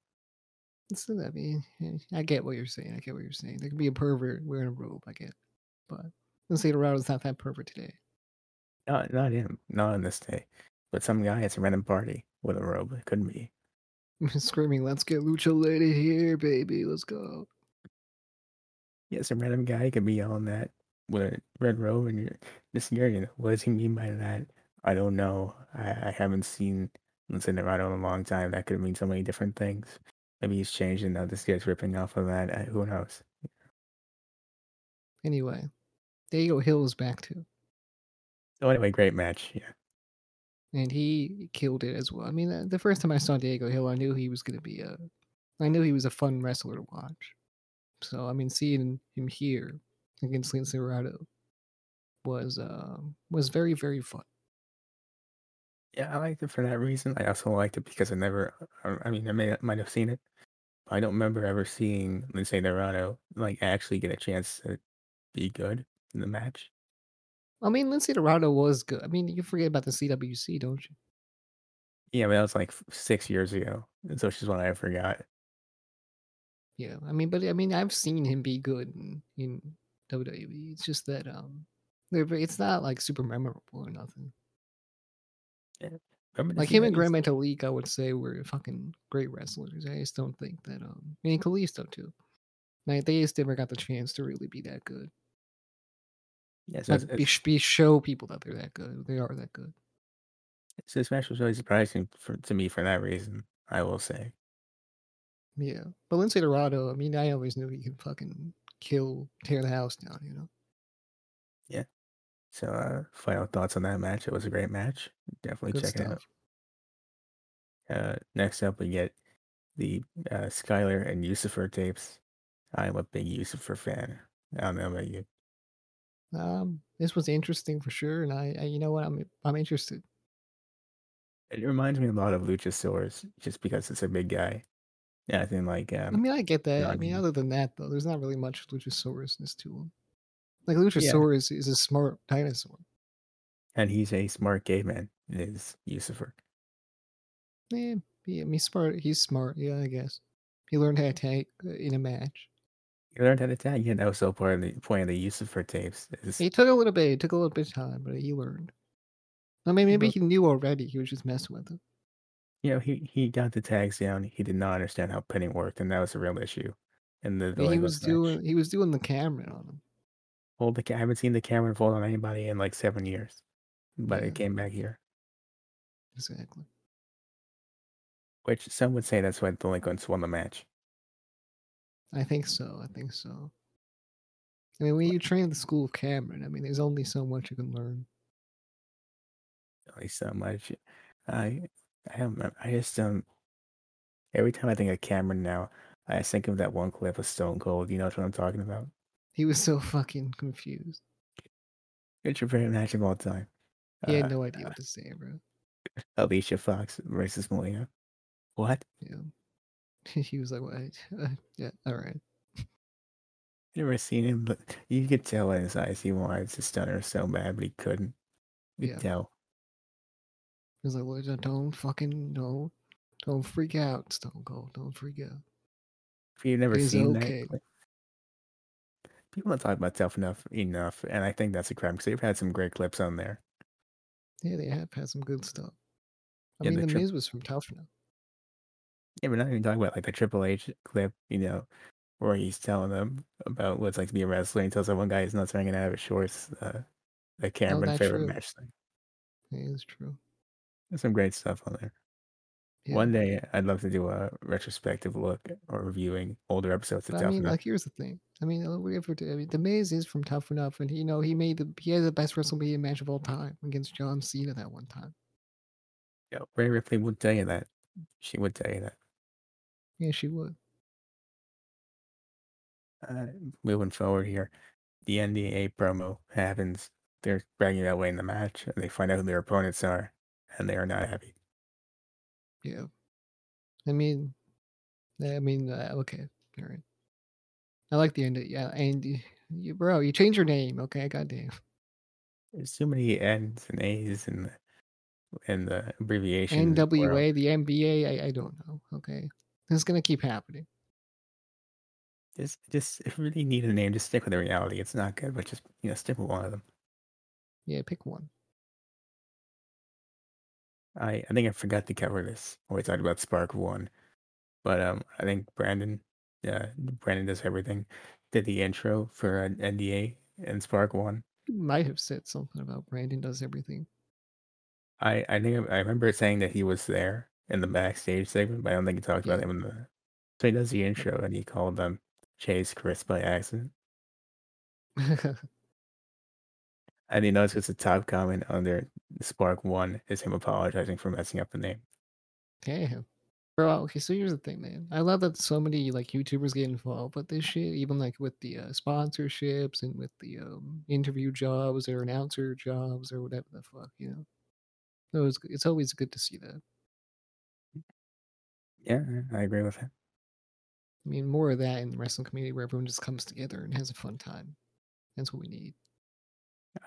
Speaker 2: So I mean, I get what you're saying. I get what you're saying. There could be a pervert wearing a robe. I get, but Lince Dorado's not that pervert today.
Speaker 1: Not, not him, not on this day, but some guy at some random party with a robe. It couldn't be.
Speaker 2: Screaming, "Let's get Lucha in here, baby! Let's go!"
Speaker 1: Yeah, some random guy could be yelling that with a red robe, and you're just you're, you know, what does he mean by that? I don't know. I, I haven't seen Lince Dorado in a long time. That could mean so many different things. Maybe he's changed and now this guy's ripping off of that. Uh, who knows?
Speaker 2: Anyway, Diego Hill is back too,
Speaker 1: So anyway, great match. Yeah,
Speaker 2: and he killed it as well. I mean, uh, the first time I saw Diego Hill, I knew he was gonna be a, I knew he was a fun wrestler to watch. So I mean, seeing him here against Lince Dorado was uh, was very very fun.
Speaker 1: yeah, I liked it for that reason. I also liked it because I never. I I mean, I may might have seen it. But I don't remember ever seeing Lince Dorado like actually get a chance to be good in the match.
Speaker 2: I mean, Lince Dorado was good. I mean, you forget about the CWC, don't you?
Speaker 1: Yeah, but that was like six years ago, and so she's one I forgot.
Speaker 2: Yeah, I mean, but I mean, I've seen him be good in, in WWE. It's just that um, it's not like super memorable or nothing.
Speaker 1: The
Speaker 2: Like him and? Grand Metalik, I would say were fucking great wrestlers. I just don't think that um, I mean, Kalisto too. Like they just never got the chance to really be that good.
Speaker 1: Yeah, so
Speaker 2: Like
Speaker 1: it's-
Speaker 2: be,
Speaker 1: it's-
Speaker 2: be show people that they're that good. They are that good.
Speaker 1: So this match was really surprising for, to me for that reason. I will say.
Speaker 2: Yeah, but Lince Dorado, I mean, I always knew he could fucking kill, tear the house down. You know. Yeah.
Speaker 1: So uh, final thoughts on that match. It was a great match. Definitely
Speaker 2: Good
Speaker 1: check it out. Uh, next up, we get the uh, Skylar and Lucifer tapes. I'm a big Lucifer fan. I don't know about you.
Speaker 2: Um, this was interesting for sure, and I, I you know what, I'm I'm interested.
Speaker 1: It reminds me a lot of Luchasaurus, just because it's a big guy. Yeah, I think like um, I
Speaker 2: mean, I get that. I mean, other than that, though, there's not really much Luchasaurusness to him. Like
Speaker 1: Yeah,
Speaker 2: Luchasaurus is a smart dinosaur.
Speaker 1: and he's a smart gay man. Is Lucifer?
Speaker 2: Yeah, yeah, I mean, smart. He's smart. Yeah, I guess he learned how to tag uh, in a match.
Speaker 1: You learned how to tag. Yeah, that was so part of the point of the Lucifer tapes. Is
Speaker 2: It took a little bit. It took a little bit of time, but he learned. I mean, maybe he knew already. He was just messing with it.
Speaker 1: you know he he got the tags down. He did not understand how pinning worked, and that was a real issue. And the
Speaker 2: mean, he was
Speaker 1: match.
Speaker 2: doing. He was doing the Cameron on him.
Speaker 1: Well, the, I haven't seen the Cameron fold on anybody in like seven years, but
Speaker 2: Yeah,
Speaker 1: it came back here.
Speaker 2: exactly.
Speaker 1: Which some would say that's why the Delinquents won the match.
Speaker 2: I think so. I think so. I mean, when you train at the school of Cameron, I mean, there's only so much you can learn.
Speaker 1: Only so much. I I don't remember. I just um every time I think of Cameron now, I think of that one clip of Stone Cold. You know what I'm talking about?
Speaker 2: He was so fucking confused.
Speaker 1: It's your favorite match of all time.
Speaker 2: He had
Speaker 1: Uh,
Speaker 2: no idea what to say, bro.
Speaker 1: Alicia Fox versus Melina. What?
Speaker 2: Yeah. he was like, "What? Uh, yeah, all right."
Speaker 1: Never seen him, but you could tell in his eyes he wanted to stun her so bad, but he couldn't. You could
Speaker 2: Yeah.
Speaker 1: tell.
Speaker 2: He was like, well, "Don't fucking no, don't freak out, Stone Cold. Don't freak out.
Speaker 1: If you've never
Speaker 2: It is
Speaker 1: seen
Speaker 2: okay."
Speaker 1: that people don't talk about Tough Enough enough, and I think that's a crime because they've had some great clips on there.
Speaker 2: Yeah, they have had some good stuff. I
Speaker 1: Yeah,
Speaker 2: mean,
Speaker 1: the
Speaker 2: the
Speaker 1: tri-
Speaker 2: Miz was from Tough Enough.
Speaker 1: Yeah, we're not even talking about like the Triple H clip, you know, where he's telling them about what it's like to be a wrestler. And tells that one guy he's not hanging out of his shorts. Uh, the Cameron
Speaker 2: that's
Speaker 1: favorite
Speaker 2: true.
Speaker 1: match thing.
Speaker 2: It is true.
Speaker 1: There's some great stuff on there.
Speaker 2: Yeah.
Speaker 1: One day, I'd love to do a retrospective look or reviewing older episodes of
Speaker 2: But I mean,
Speaker 1: Enough.
Speaker 2: like, here's the thing. I mean, uh, we have to, I mean, the Miz is from Tough Enough, and you know, he made the he had the best WrestleMania match of all time against John Cena that one time.
Speaker 1: Yeah, Rhea Ripley would tell you that. She would tell you that.
Speaker 2: Yeah, she would.
Speaker 1: Uh, moving forward here, the NDA promo happens. They're bragging that way in the match, and they find out who their opponents are, and they are not happy.
Speaker 2: Yeah. I mean, I mean, uh, okay, all right. I like the end. Of, yeah, and you, bro, you change your name. Okay, goddamn.
Speaker 1: There's too many N's and A's in the in the abbreviation.
Speaker 2: NWA, the NBA. I, I don't know. Okay, is gonna keep happening.
Speaker 1: Just, just if you really need a name, just stick with the reality. It's not good, but just you know, stick with one of them.
Speaker 2: Yeah, pick one.
Speaker 1: I, I think I forgot to cover this when we talked about Spark One, but um, I think Brandon, uh, Brandon does everything. Did the intro for an NDA and Spark One.
Speaker 2: You might have said something about Brandon does everything.
Speaker 1: I, I think I remember saying that he was there in the backstage segment, but I don't think he talked about him in the. So he does the intro and he called them Chase Chris by accident. I didn't notice it's a top comment under Spark One is him apologizing for messing up the name.
Speaker 2: Damn. Bro, okay, so here's the thing, man. I love that so many like YouTubers get involved with this shit, even like with the uh, sponsorships and with the um, interview jobs or announcer jobs or whatever the fuck, you know. So it's, it's always good to see that.
Speaker 1: Yeah, I agree with that.
Speaker 2: I mean, more of that in the wrestling community where everyone just comes together and has a fun time. That's what we need.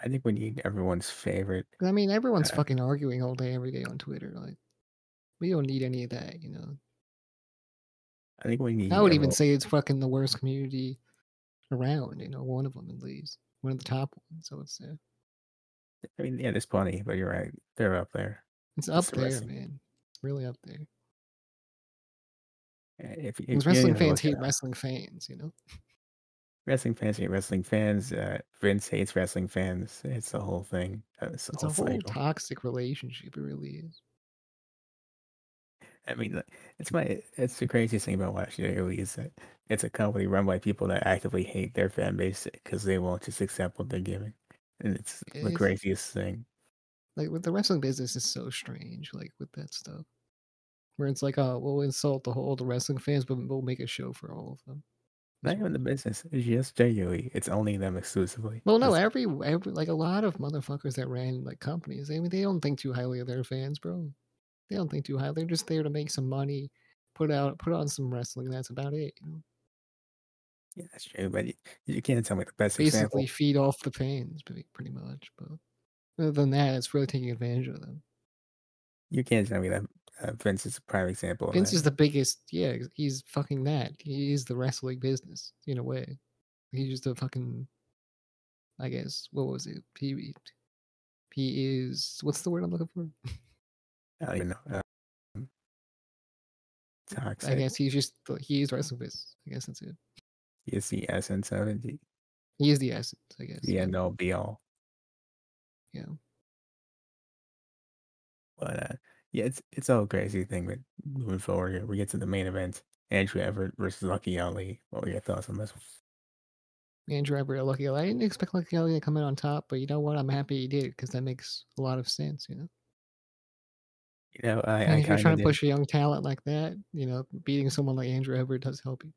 Speaker 1: I think we need everyone's favorite.
Speaker 2: I mean, everyone's
Speaker 1: Uh,
Speaker 2: fucking arguing all day, every day on Twitter. Like, we don't need any of that, you know.
Speaker 1: I think we need.
Speaker 2: I would even say it's fucking the worst community around. You know, one of them at least, one of the top ones. I would say
Speaker 1: I mean, yeah, there's plenty, but you're right. They're up there.
Speaker 2: it's up
Speaker 1: the
Speaker 2: there,
Speaker 1: wrestling-
Speaker 2: man. It's really up there.
Speaker 1: If, if
Speaker 2: wrestling fans hate wrestling fans. You know.
Speaker 1: wrestling fans hate wrestling fans. Uh, Vince hates wrestling fans. It's the whole thing. Uh, It's, the
Speaker 2: It's a
Speaker 1: whole
Speaker 2: whole
Speaker 1: cycle.
Speaker 2: toxic relationship. It really is.
Speaker 1: I mean, it's my it's the craziest thing about watching WWE is that it's a company run by people that actively hate their fan base because they won't just accept what they're giving, and it's the
Speaker 2: It's-
Speaker 1: craziest thing.
Speaker 2: Like with the wrestling business is so strange. Like with that stuff, where it's like, oh, we'll insult the whole the wrestling fans, but we'll make a show for all of them.
Speaker 1: Not even the business. It's just WWE. It's only them exclusively.
Speaker 2: Well, no, every every like a lot of motherfuckers that ran like companies. I mean, they don't think too highly of their fans, bro. They don't think too highly. They're just there to make some money, put out put on some wrestling. That's about it. You know?
Speaker 1: Yeah, that's true. But you, you can't tell me the best
Speaker 2: Basically,
Speaker 1: example.
Speaker 2: feed off the fans, pretty much. But other than that, it's really taking advantage of them.
Speaker 1: You can't tell me that uh, Vince is a prime example.
Speaker 2: Vince is the biggest. Yeah, he's fucking that. He is the wrestling business in a way. He's just a fucking. I guess what was it? He he is. What's the word I'm looking for?
Speaker 1: I don't even know. Um,
Speaker 2: I guess he's just he is wrestling business. I guess that's it.
Speaker 1: He is the essence of it.
Speaker 2: He is the essence. I guess.
Speaker 1: the end all be all.
Speaker 2: Yeah.
Speaker 1: But uh, yeah, it's it's all a crazy thing. But moving forward here, we get to the main event: Andrew Everett versus Lucky Ali. What were your thoughts on this one?
Speaker 2: Andrew Everett, Lucky Ali. I didn't expect Lucky Ali to come in on top, but you know what? I'm happy he did because that makes a lot of sense. You know.
Speaker 1: You know, I,
Speaker 2: And
Speaker 1: I
Speaker 2: if you're trying to
Speaker 1: did.
Speaker 2: push a young talent like that, you know, beating someone like Andrew Everett does help you.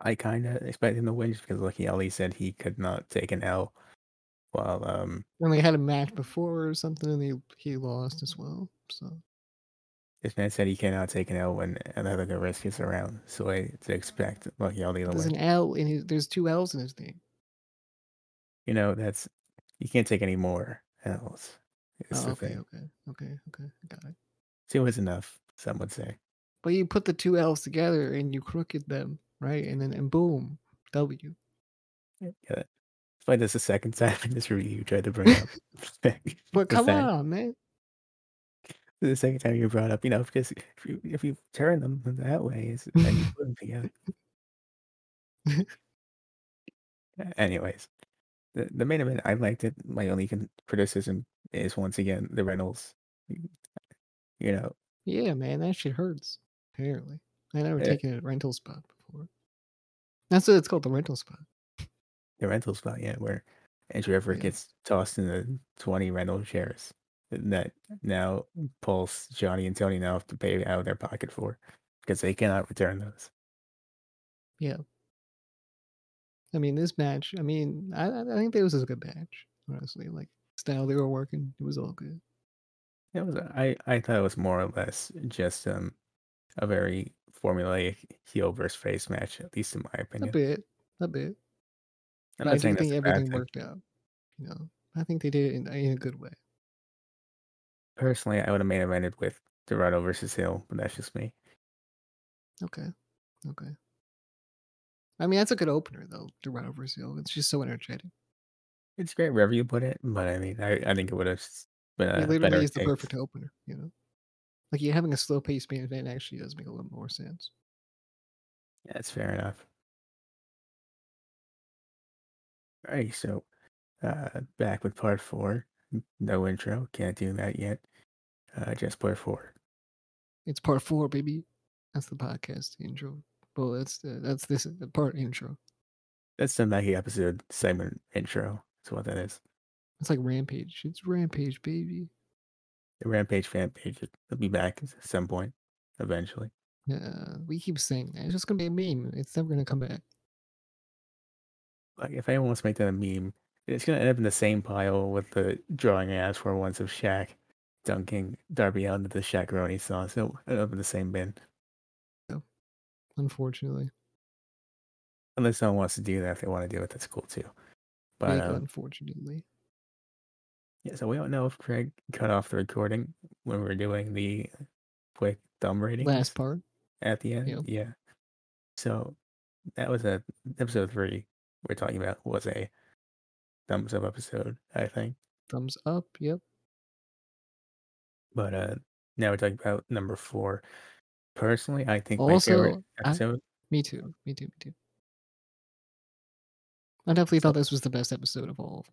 Speaker 1: I kind of expected him to win just because Lucky Ali said he could not take an L. While um,
Speaker 2: And they had a match before or something, and he he lost as well. So
Speaker 1: this man said he cannot take an L when another good risk is around. So I to expect Lucky Ali to
Speaker 2: there's
Speaker 1: win.
Speaker 2: an L in his. There's two L's in his name.
Speaker 1: You know, that's you can't take any more L's. Is
Speaker 2: Oh, okay,
Speaker 1: thing.
Speaker 2: okay, okay, okay. Got it.
Speaker 1: Two is enough. Some would say.
Speaker 2: But you put the two L's together and you crooked them, right? And then and boom, W.
Speaker 1: Yeah, that's why this the second time in this review you tried to bring up.
Speaker 2: But come
Speaker 1: fact-
Speaker 2: on, man.
Speaker 1: The second time you brought up, you know, because if you if you turn them that way, it's, then you put them together. Anyways, the the main event, I liked it. My only con- criticism is once again the rentals. You know,
Speaker 2: Yeah, man, that shit hurts. Apparently, I never
Speaker 1: Yeah.
Speaker 2: taken a rental spot before. That's what it's called, the rental spot.
Speaker 1: The rental spot, yeah, where Andrew Everett
Speaker 2: Yeah.
Speaker 1: gets tossed in the twenty rental chairs that now Pulse, Johnny, and Tony now have to pay out of their pocket for because they cannot return those.
Speaker 2: Yeah. I mean, this match. I mean, I I think this was a good match. Honestly, like style they were working, it was all good.
Speaker 1: It was I I thought it was more or less just um a very formulaic heel versus face match, at least in my opinion.
Speaker 2: A bit, a bit.
Speaker 1: I'm
Speaker 2: I
Speaker 1: not saying
Speaker 2: think everything
Speaker 1: thing.
Speaker 2: worked out. You know, I think they did it in, in a good way.
Speaker 1: Personally, I would have main evented with Dorado versus Hill, but that's just me.
Speaker 2: Okay, okay. I mean, that's a good opener though. Dorado versus Hill. It's just so energetic.
Speaker 1: It's great wherever you put it, but I mean, I, I think it would have been
Speaker 2: It literally
Speaker 1: better
Speaker 2: is the perfect opener. You know, like you having a slow paced main event actually does make a little more sense.
Speaker 1: Yeah, that's fair enough. All right, so uh, back with part four. No intro, can't do that yet. Uh, just part four.
Speaker 2: It's part four, baby. That's the podcast intro. Well, that's uh, that's this the part intro.
Speaker 1: That's the Maggie episode segment intro. That's what that is.
Speaker 2: It's like Rampage. It's Rampage, baby.
Speaker 1: The Rampage fan page. It'll be back at some point, eventually.
Speaker 2: Yeah, we keep saying that. It's just gonna be a meme. It's never gonna come back.
Speaker 1: Like, if anyone wants to make that a meme, it's gonna end up in the same pile with the drawing I asked for once of Shaq dunking Darby out into the Shaqaroni sauce. It'll end up in the same bin.
Speaker 2: Unfortunately,
Speaker 1: Unless someone wants to do that, if they want to do it, that's cool too. But um,
Speaker 2: unfortunately.
Speaker 1: yeah, so we don't know if Craig cut off the recording when we were doing the quick thumb ratings
Speaker 2: Last part.
Speaker 1: at the end. Yeah. So that was a episode three we're talking about was a thumbs up episode, I think.
Speaker 2: Thumbs up. Yep.
Speaker 1: But uh now we're talking about number four. Personally, I think my
Speaker 2: Also,
Speaker 1: favorite
Speaker 2: I-
Speaker 1: episode.
Speaker 2: Me too. Me too. Me too. I definitely thought this was the best episode of all.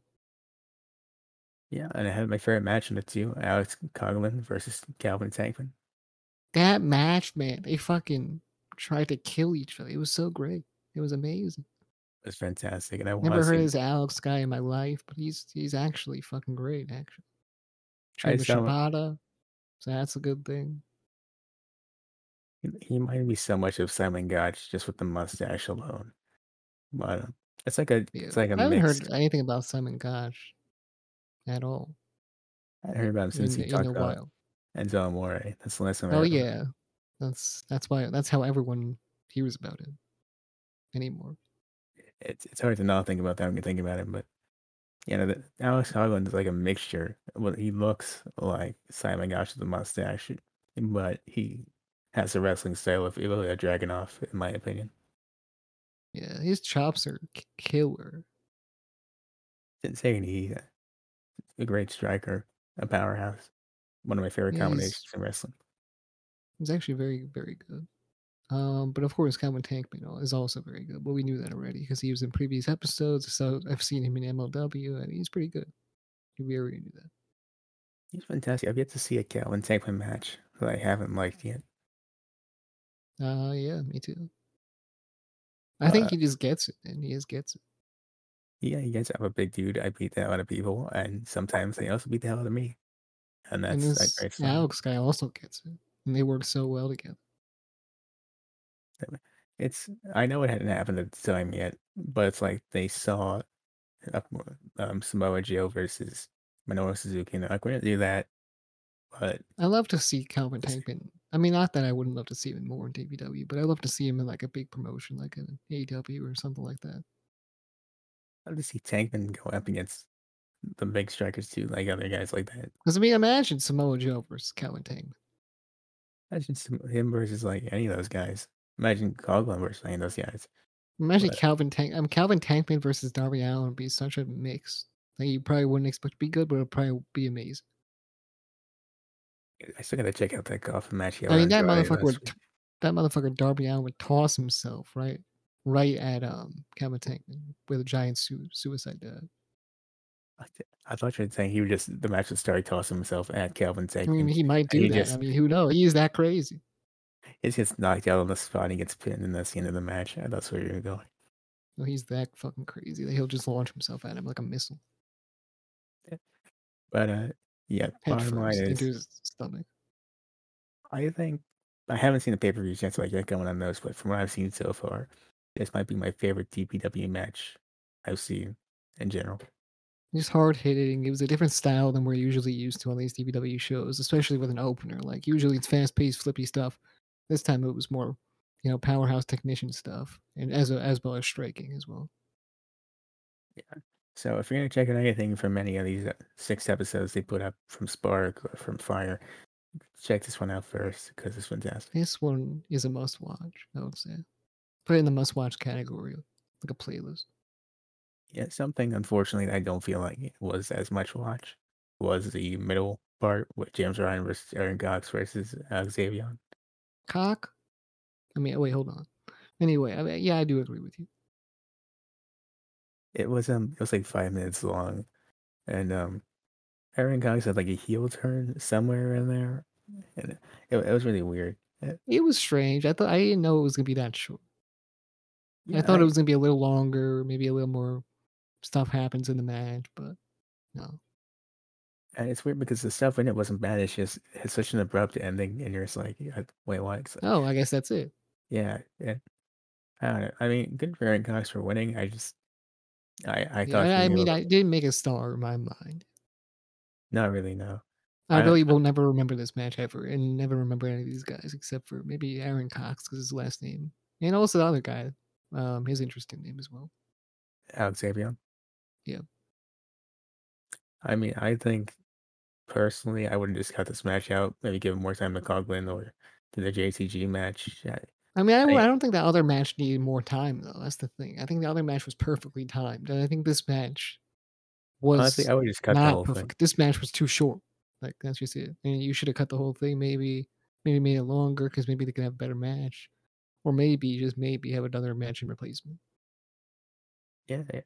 Speaker 1: yeah, and I had my favorite match in it too. Alex Coughlin versus Calvin Tankman.
Speaker 2: That match, man, they fucking tried to kill each other. It was so great. It was amazing.
Speaker 1: Was fantastic. And I
Speaker 2: Never heard
Speaker 1: see
Speaker 2: this Alex guy in my life, but he's he's actually fucking great. Actually,
Speaker 1: I
Speaker 2: trained with
Speaker 1: saw him-
Speaker 2: Shibata, so that's a good thing.
Speaker 1: he- he reminded me so much of Simon Gotch just with the mustache alone. But uh, it's like a
Speaker 2: Yeah.
Speaker 1: it's like a
Speaker 2: I haven't heard anything about Simon Gotch at all
Speaker 1: I heard about him since
Speaker 2: in,
Speaker 1: he
Speaker 2: in
Speaker 1: talked about
Speaker 2: while.
Speaker 1: Enzo Amore. That's the last time
Speaker 2: Oh yeah, That's that's why that's how everyone hears about it anymore.
Speaker 1: It's it's hard to not think about that when you think about it, but you know, the, Alex Coughlin is like a mixture. Well, he looks like Simon Gotch with a mustache, but he has a wrestling style of Ilya Dragunov, in my opinion.
Speaker 2: Yeah, his chops are killer.
Speaker 1: It's insane. He's uh, a great striker, a powerhouse. One of my favorite
Speaker 2: Yeah,
Speaker 1: combinations in wrestling.
Speaker 2: he's actually very very good. Um, but of course, Calvin Tankman is also very good. But we knew that already because he was in previous episodes. So I've seen him in MLW, and he's pretty good. We already knew that.
Speaker 1: He's fantastic. I've yet to see a Calvin Tankman match that I haven't liked yet.
Speaker 2: Uh, yeah, me too. I think
Speaker 1: Uh,
Speaker 2: he just gets it, and he just gets it.
Speaker 1: yeah, you guys have a big dude. I beat the hell out of people, and sometimes they also beat the hell out of me. And
Speaker 2: And
Speaker 1: that's a
Speaker 2: this
Speaker 1: great.
Speaker 2: Alex guy also gets it, and they work so well together.
Speaker 1: It's I know it hadn't happened at the time yet, but it's like they saw um, Samoa Joe versus Minoru Suzuki, and they're like, we're gonna do that, but
Speaker 2: I love to see Calvin Tankman. I mean, not that I wouldn't love to see him more in DPW, but I love to see him in like a big promotion, like an AEW or something like that.
Speaker 1: I'd love to see Tankman go up against the big strikers too, like other guys like that.
Speaker 2: Because I mean, imagine Samoa Joe versus Calvin Tankman.
Speaker 1: Imagine him versus like any of those guys. Imagine Coughlin versus any of those guys.
Speaker 2: Imagine
Speaker 1: But-
Speaker 2: Calvin Tank. Um, Calvin Tankman versus Darby Allin would be such a mix. Like you probably wouldn't expect to be good, but it'd probably be amazing.
Speaker 1: I still gotta check out that coffin match.
Speaker 2: I mean, that motherfucker would.
Speaker 1: week.
Speaker 2: That motherfucker Darby Allin would toss himself right, right at um Calvin Tankman with a giant su- suicide dive.
Speaker 1: I th- I thought you were saying he would just the match would start tossing himself at Calvin Tankman.
Speaker 2: I mean, he might do that. I mean, who knows? He's that crazy.
Speaker 1: He gets knocked out on the spot and he gets pinned, and that's the end of the match. That's where you're going.
Speaker 2: Well, he's that fucking crazy that he'll just launch himself at him like a missile,
Speaker 1: But uh, yeah,
Speaker 2: head
Speaker 1: bottom line is,
Speaker 2: into his stomach.
Speaker 1: I think I haven't seen the pay per views yet, so I can't comment on those. But from what I've seen so far, this might be my favorite DPW match I've seen in general.
Speaker 2: Just hard hitting. It was a different style than we're usually used to on these DPW shows, especially with an opener. Like usually it's fast paced, flippy stuff. This time it was more, you know, powerhouse technician stuff, and as a, as well as striking as well. Yeah.
Speaker 1: So if you're gonna check out anything from any of these uh, six episodes they put up from Spark or from Fire, check this one out first because it's fantastic.
Speaker 2: This one is a must watch. I would say, put it in the must watch category, like a playlist.
Speaker 1: Yeah, something unfortunately I don't feel like it was as much watch was the middle part with James Ryan versus Aaron Cox versus uh, Xavier.
Speaker 2: Cock. I mean, wait, hold on. Anyway, I mean, yeah, I do agree with you.
Speaker 1: It was um it was like five minutes long, and um Aaron Cox had like a heel turn somewhere in there, and it, it was really weird. Uh,
Speaker 2: It was strange. I thought I didn't know it was gonna be that short. I
Speaker 1: yeah,
Speaker 2: thought it was gonna be a little longer, maybe a little more stuff happens in the match, but no.
Speaker 1: And it's weird because the stuff in it wasn't bad. It's just it's such an abrupt ending, and you're just like, wait, what? Like,
Speaker 2: Oh, I guess that's it.
Speaker 1: yeah, yeah. I don't know. I mean, good for Aaron Cox for winning. I just, I, I
Speaker 2: Yeah,
Speaker 1: thought.
Speaker 2: I, I mean, I didn't make a star in my mind.
Speaker 1: not really. No.
Speaker 2: I
Speaker 1: I-
Speaker 2: really will never remember this match ever, and never remember any of these guys except for maybe Aaron Cox because his last name, and also the other guy, um, his interesting name as well.
Speaker 1: Alex Xavier.
Speaker 2: Yeah.
Speaker 1: I mean, I think personally, I wouldn't just cut this match out. Maybe give more time to Coughlin or to the JTG match. I,
Speaker 2: I mean, I,
Speaker 1: I-
Speaker 2: I don't think that other match needed more time though. That's the thing. I think the other match was perfectly timed, and I think this match was
Speaker 1: honestly, I would just cut the
Speaker 2: not
Speaker 1: whole
Speaker 2: perfect.
Speaker 1: thing.
Speaker 2: This match was too short. Like that's just it. And you should have cut the whole thing. Maybe, maybe made it longer because maybe they could have a better match, or maybe just maybe have another match in replacement,
Speaker 1: Yeah, yeah.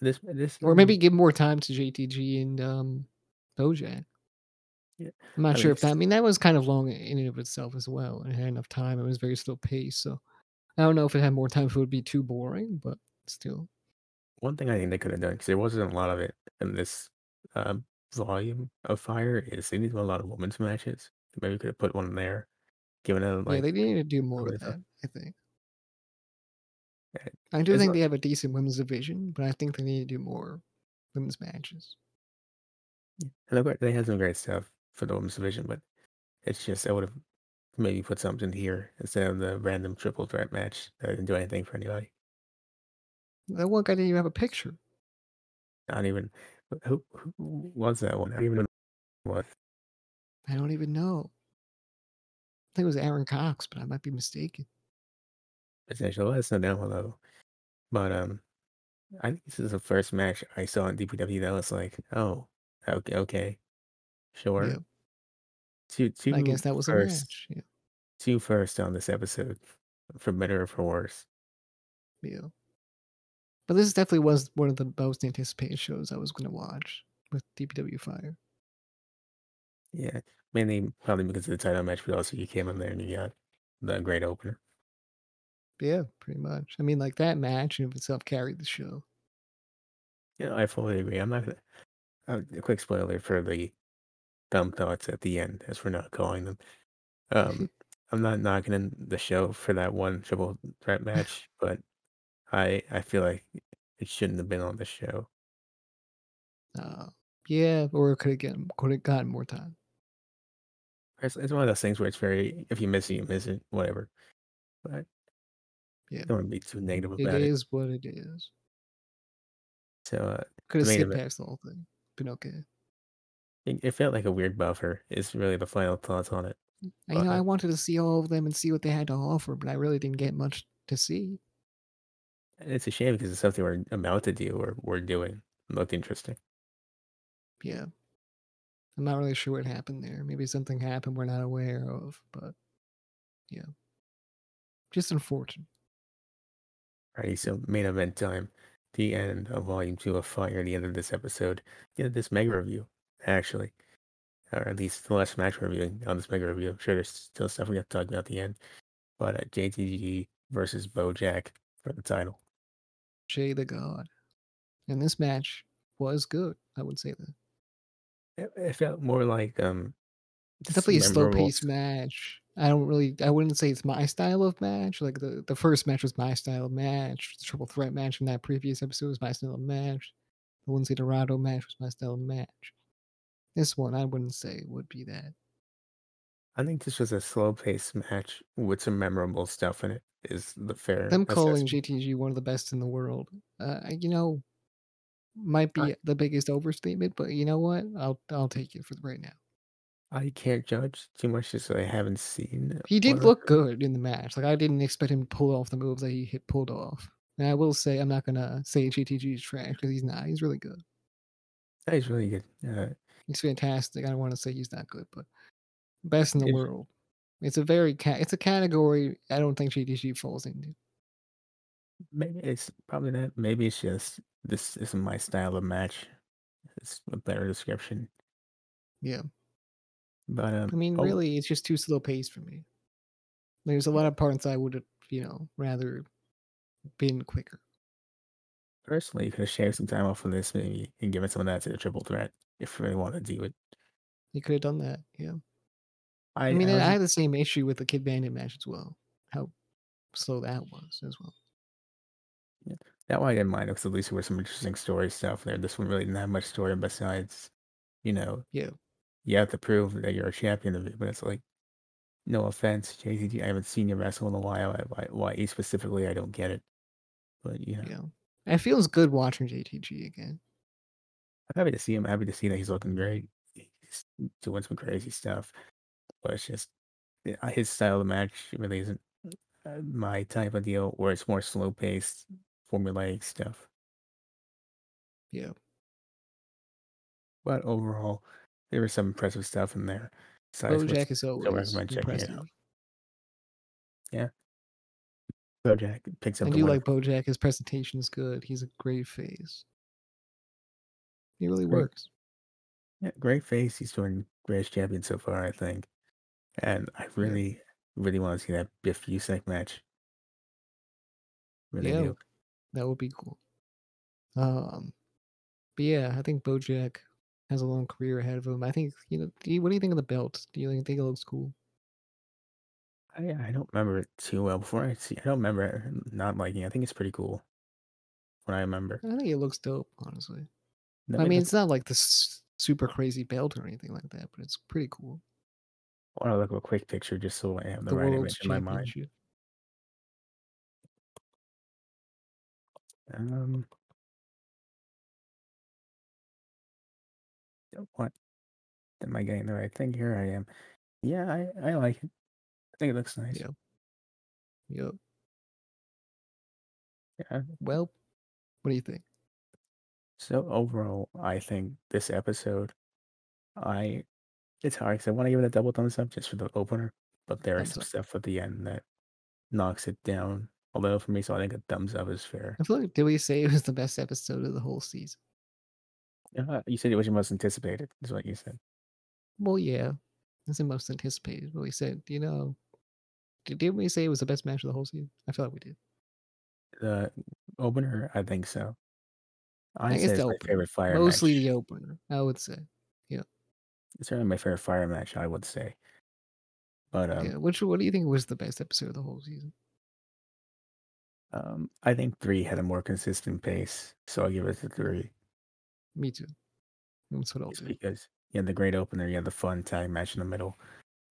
Speaker 1: This, this,
Speaker 2: or maybe give more time to JTG and um, Bojack.
Speaker 1: Yeah,
Speaker 2: I'm not
Speaker 1: I
Speaker 2: sure
Speaker 1: mean,
Speaker 2: if I mean, that was kind of long in and of itself as well. It had enough time. It was very slow paced. So I don't know if it had more time, if it would be too boring. But still,
Speaker 1: one thing I think they could have done because there wasn't a lot of it in this um, volume of Fire is they need a lot of women's matches. Maybe we could have put one there, given it like
Speaker 2: yeah, they need to do more of
Speaker 1: that?
Speaker 2: that. I think.
Speaker 1: Yeah,
Speaker 2: I do
Speaker 1: it's
Speaker 2: think
Speaker 1: not-
Speaker 2: they have a decent women's division, but I think they need to do more women's matches.
Speaker 1: And of course, they have some great stuff for the women's division, but it's just I would have maybe put something here instead of the random triple threat match that didn't do anything for anybody.
Speaker 2: That one guy didn't even have a picture.
Speaker 1: Not even who, who was that one? I don't even know who it was.
Speaker 2: I don't even know. I think it was Aaron Cox, but I might be mistaken.
Speaker 1: Potential. Let us know down below. But um, I think this is the first match I saw in DPW that was like, oh, okay, okay, sure.
Speaker 2: Yeah,
Speaker 1: Two, two
Speaker 2: I guess that was a
Speaker 1: first,
Speaker 2: match. Yeah,
Speaker 1: two first on this episode, for better or for worse.
Speaker 2: yeah. But this definitely was one of the most anticipated shows I was going to watch with DPW Fire.
Speaker 1: Yeah, mainly probably because of the title match, but also you came in there and you got the great opener.
Speaker 2: Yeah, pretty much. I mean, like that match in itself carried the show.
Speaker 1: Yeah, I fully agree. I'm not gonna. Uh, a quick spoiler for the dumb thoughts at the end, as we're not calling them. Um, I'm not knocking in the show for that one triple threat match, but I I feel like it shouldn't have been on the show.
Speaker 2: Uh, yeah, or could have gotten could have gotten more time.
Speaker 1: It's, it's one of those things where it's very if you miss it, you miss it, whatever. But
Speaker 2: Yeah,
Speaker 1: don't want to be too negative about it it.
Speaker 2: is what it is.
Speaker 1: So uh,
Speaker 2: Could have skipped past the whole thing. Been okay.
Speaker 1: it, it felt like a weird buffer. Is really the final thoughts on it.
Speaker 2: You know, I wanted to see all of them and see what they had to offer, but I really didn't get much to see.
Speaker 1: It's a shame because it's something we're about to do or we're doing looked interesting.
Speaker 2: Yeah. I'm not really sure what happened there. Maybe something happened we're not aware of, but yeah. Just unfortunate.
Speaker 1: Alrighty, so main event time. The end of volume two of Fire, the end of this episode. Yeah, this mega review, actually. Or at least the last match we're reviewing on this mega review. I'm sure there's still stuff we have to talk about at the end. But uh, JTG versus Bojack for the title.
Speaker 2: Jay the God. And this match was good. I would say that.
Speaker 1: It, it felt more like um
Speaker 2: definitely a slow paced match. I don't really I wouldn't say it's my style of match. Like the, the first match was my style of match. The triple threat match in that previous episode was my style of match. The Lince Dorado match was my style of match. This one I wouldn't say would be that.
Speaker 1: I think this was a slow paced match with some memorable stuff in it. Is the fair
Speaker 2: Them calling
Speaker 1: assessment.
Speaker 2: JTG one of the best in the world, uh, you know, might be
Speaker 1: I-
Speaker 2: the biggest overstatement, but you know what? I'll I'll take it for right now.
Speaker 1: I can't judge too much just so I haven't seen.
Speaker 2: He did look good in the match. Like I didn't expect him to pull off the moves that he hit pulled off. And I will say I'm not gonna say GTG is trash because he's not. He's really good.
Speaker 1: He's really good. Uh,
Speaker 2: He's fantastic. I don't want to say he's not good, but best in the world. It's a very ca- it's a category I don't think GTG falls into.
Speaker 1: maybe it's probably that. Maybe it's just this isn't my style of match. It's a better description.
Speaker 2: Yeah.
Speaker 1: But um,
Speaker 2: I mean,
Speaker 1: oh,
Speaker 2: really, it's just too slow paced for me. There's a lot of parts I would have, you know, rather been quicker.
Speaker 1: personally, you could have shaved some time off of this maybe and given some of that to the triple threat if you really want to do it.
Speaker 2: You could have done that. Yeah.
Speaker 1: I,
Speaker 2: I mean, I,
Speaker 1: wasn't-
Speaker 2: had the same issue with the Kid Bandit match as well. How slow that was as well.
Speaker 1: that one I didn't mind because at least there was some interesting story stuff there. This one really didn't have much story besides, you know,
Speaker 2: Yeah.
Speaker 1: You have to prove that you're a champion of it. But it's like, no offense, JTG, I haven't seen you wrestle in a while. Why, why specifically? I don't get it. But you know,
Speaker 2: Yeah. It feels good watching JTG again.
Speaker 1: I'm happy to see him. happy to see that he's looking great. He's doing some crazy stuff. But it's just his style of match really isn't uh, my type of deal, where it's more slow paced, formulaic stuff.
Speaker 2: Yeah.
Speaker 1: But overall, there was some impressive stuff in there. Besides what's-
Speaker 2: Bojack is always
Speaker 1: recommend checking it out.
Speaker 2: impressive.
Speaker 1: Bojack picks up
Speaker 2: I
Speaker 1: the
Speaker 2: do like Bojack. His presentation is good. He's a great face. He really
Speaker 1: Great.
Speaker 2: works.
Speaker 1: Yeah, great face. He's doing greatest champion so far, I think. And I really, really want to see that Biff Busick match. Really
Speaker 2: Yeah.
Speaker 1: do.
Speaker 2: That would be cool. Um, but yeah, I think Bojack has a long career ahead of him. I think you know. Do you, what do you think of the belt? Do you think it looks cool?
Speaker 1: I I don't remember it too well. Before I see, I don't remember it not liking. it. I think it's pretty cool. When I remember.
Speaker 2: I think it looks dope, honestly.
Speaker 1: No,
Speaker 2: I mean,
Speaker 1: does-
Speaker 2: it's not like this super crazy belt or anything like that, but it's pretty cool.
Speaker 1: I wanna look up a quick picture just so I have the
Speaker 2: The
Speaker 1: right image in my mind. Um what? Am I getting the right thing? Here I am. Yeah, I I like it. I think it looks nice.
Speaker 2: Yep. Yep.
Speaker 1: Yeah.
Speaker 2: Well, what do you think?
Speaker 1: So overall, I think this episode, I it's hard 'cause I wanna give it a double thumbs up just for the opener, but there is some stuff at the end that knocks it down a little for me, so I think a thumbs up is fair.
Speaker 2: I feel like did we say it was the best episode of the whole season?
Speaker 1: Uh, you said it was your most anticipated, is what you said.
Speaker 2: Well, yeah. It's the most anticipated, but we said, you know Di didn't we say it was the best match of the whole season? I feel like we did.
Speaker 1: The opener, I think so.
Speaker 2: I
Speaker 1: say
Speaker 2: guess the
Speaker 1: it's my
Speaker 2: opener.
Speaker 1: favorite fire match.
Speaker 2: Mostly
Speaker 1: match.
Speaker 2: the opener, I would say. Yeah.
Speaker 1: It's certainly my favorite fire match, I would say. But,
Speaker 2: Yeah,
Speaker 1: um
Speaker 2: which what do you think was the best episode of the whole season?
Speaker 1: Um, I think 3 had a more consistent pace, so I'll give it a 3.
Speaker 2: Me too. That's what I'll do.
Speaker 1: because you had the great opener, you had the fun tag match in the middle,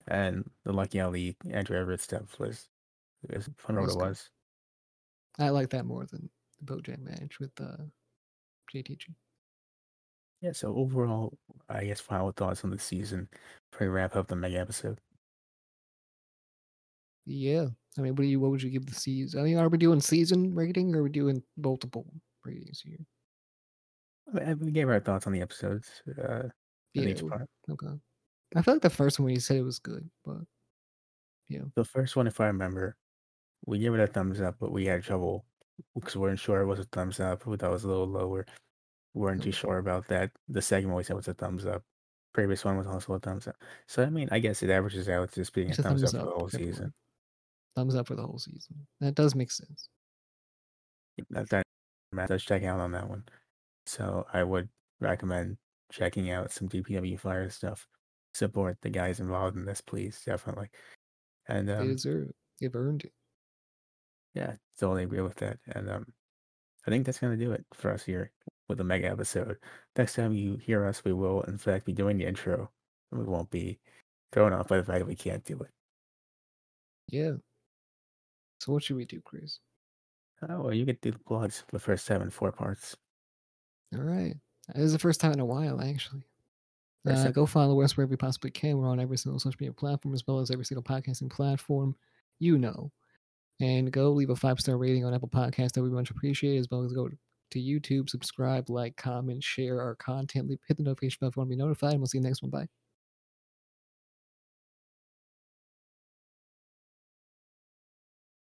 Speaker 1: and the Lucky Ali, Andrew Everett stuff was was fun what it was.
Speaker 2: I like that more than the Bojack match with, uh, JTG.
Speaker 1: Yeah, so overall, I guess final thoughts on the season before we wrap up the mega episode.
Speaker 2: Yeah. I mean, what do you what would you give the season? I mean, are we doing season rating or are we doing multiple ratings here?
Speaker 1: We gave our thoughts on the episodes, uh, in
Speaker 2: Yeah,
Speaker 1: each part.
Speaker 2: okay. I feel like the first one you said it was good, but yeah.
Speaker 1: The first one, if I remember, we gave it a thumbs up, but we had trouble because we weren't sure it was a thumbs up. We thought it was a little lower. We weren't too sure about that. The second one we said was a thumbs up. Previous one was also a thumbs up. So, I mean, I guess it averages out to just being a
Speaker 2: It's a
Speaker 1: thumbs
Speaker 2: thumbs
Speaker 1: up for the whole season.
Speaker 2: Thumbs up for the whole season. That does make sense.
Speaker 1: That that does check out on that one. So, I would recommend checking out some DPW Fire stuff. Support the guys involved in this, please, definitely. And,
Speaker 2: They
Speaker 1: um
Speaker 2: deserve it. They've earned it.
Speaker 1: Yeah, totally agree with that, and, um, I think that's gonna do it for us here with the mega episode. Next time you hear us, we will, in fact, be doing the intro, and we won't be thrown off by the fact that we can't do it.
Speaker 2: Yeah. So what should we do, Chris?
Speaker 1: Oh, well, you to do the plugs for the first seven, four 4 parts.
Speaker 2: Alright. This is the first time in a while, actually. Uh, go follow us wherever you possibly can. We're on every single social media platform as well as every single podcasting platform you know. And go leave a five-star rating on Apple Podcasts that we much appreciate, as well as go to YouTube, subscribe, like, comment, share our content, leave hit the notification bell if you wanna be notified, and we'll see you next one. Bye.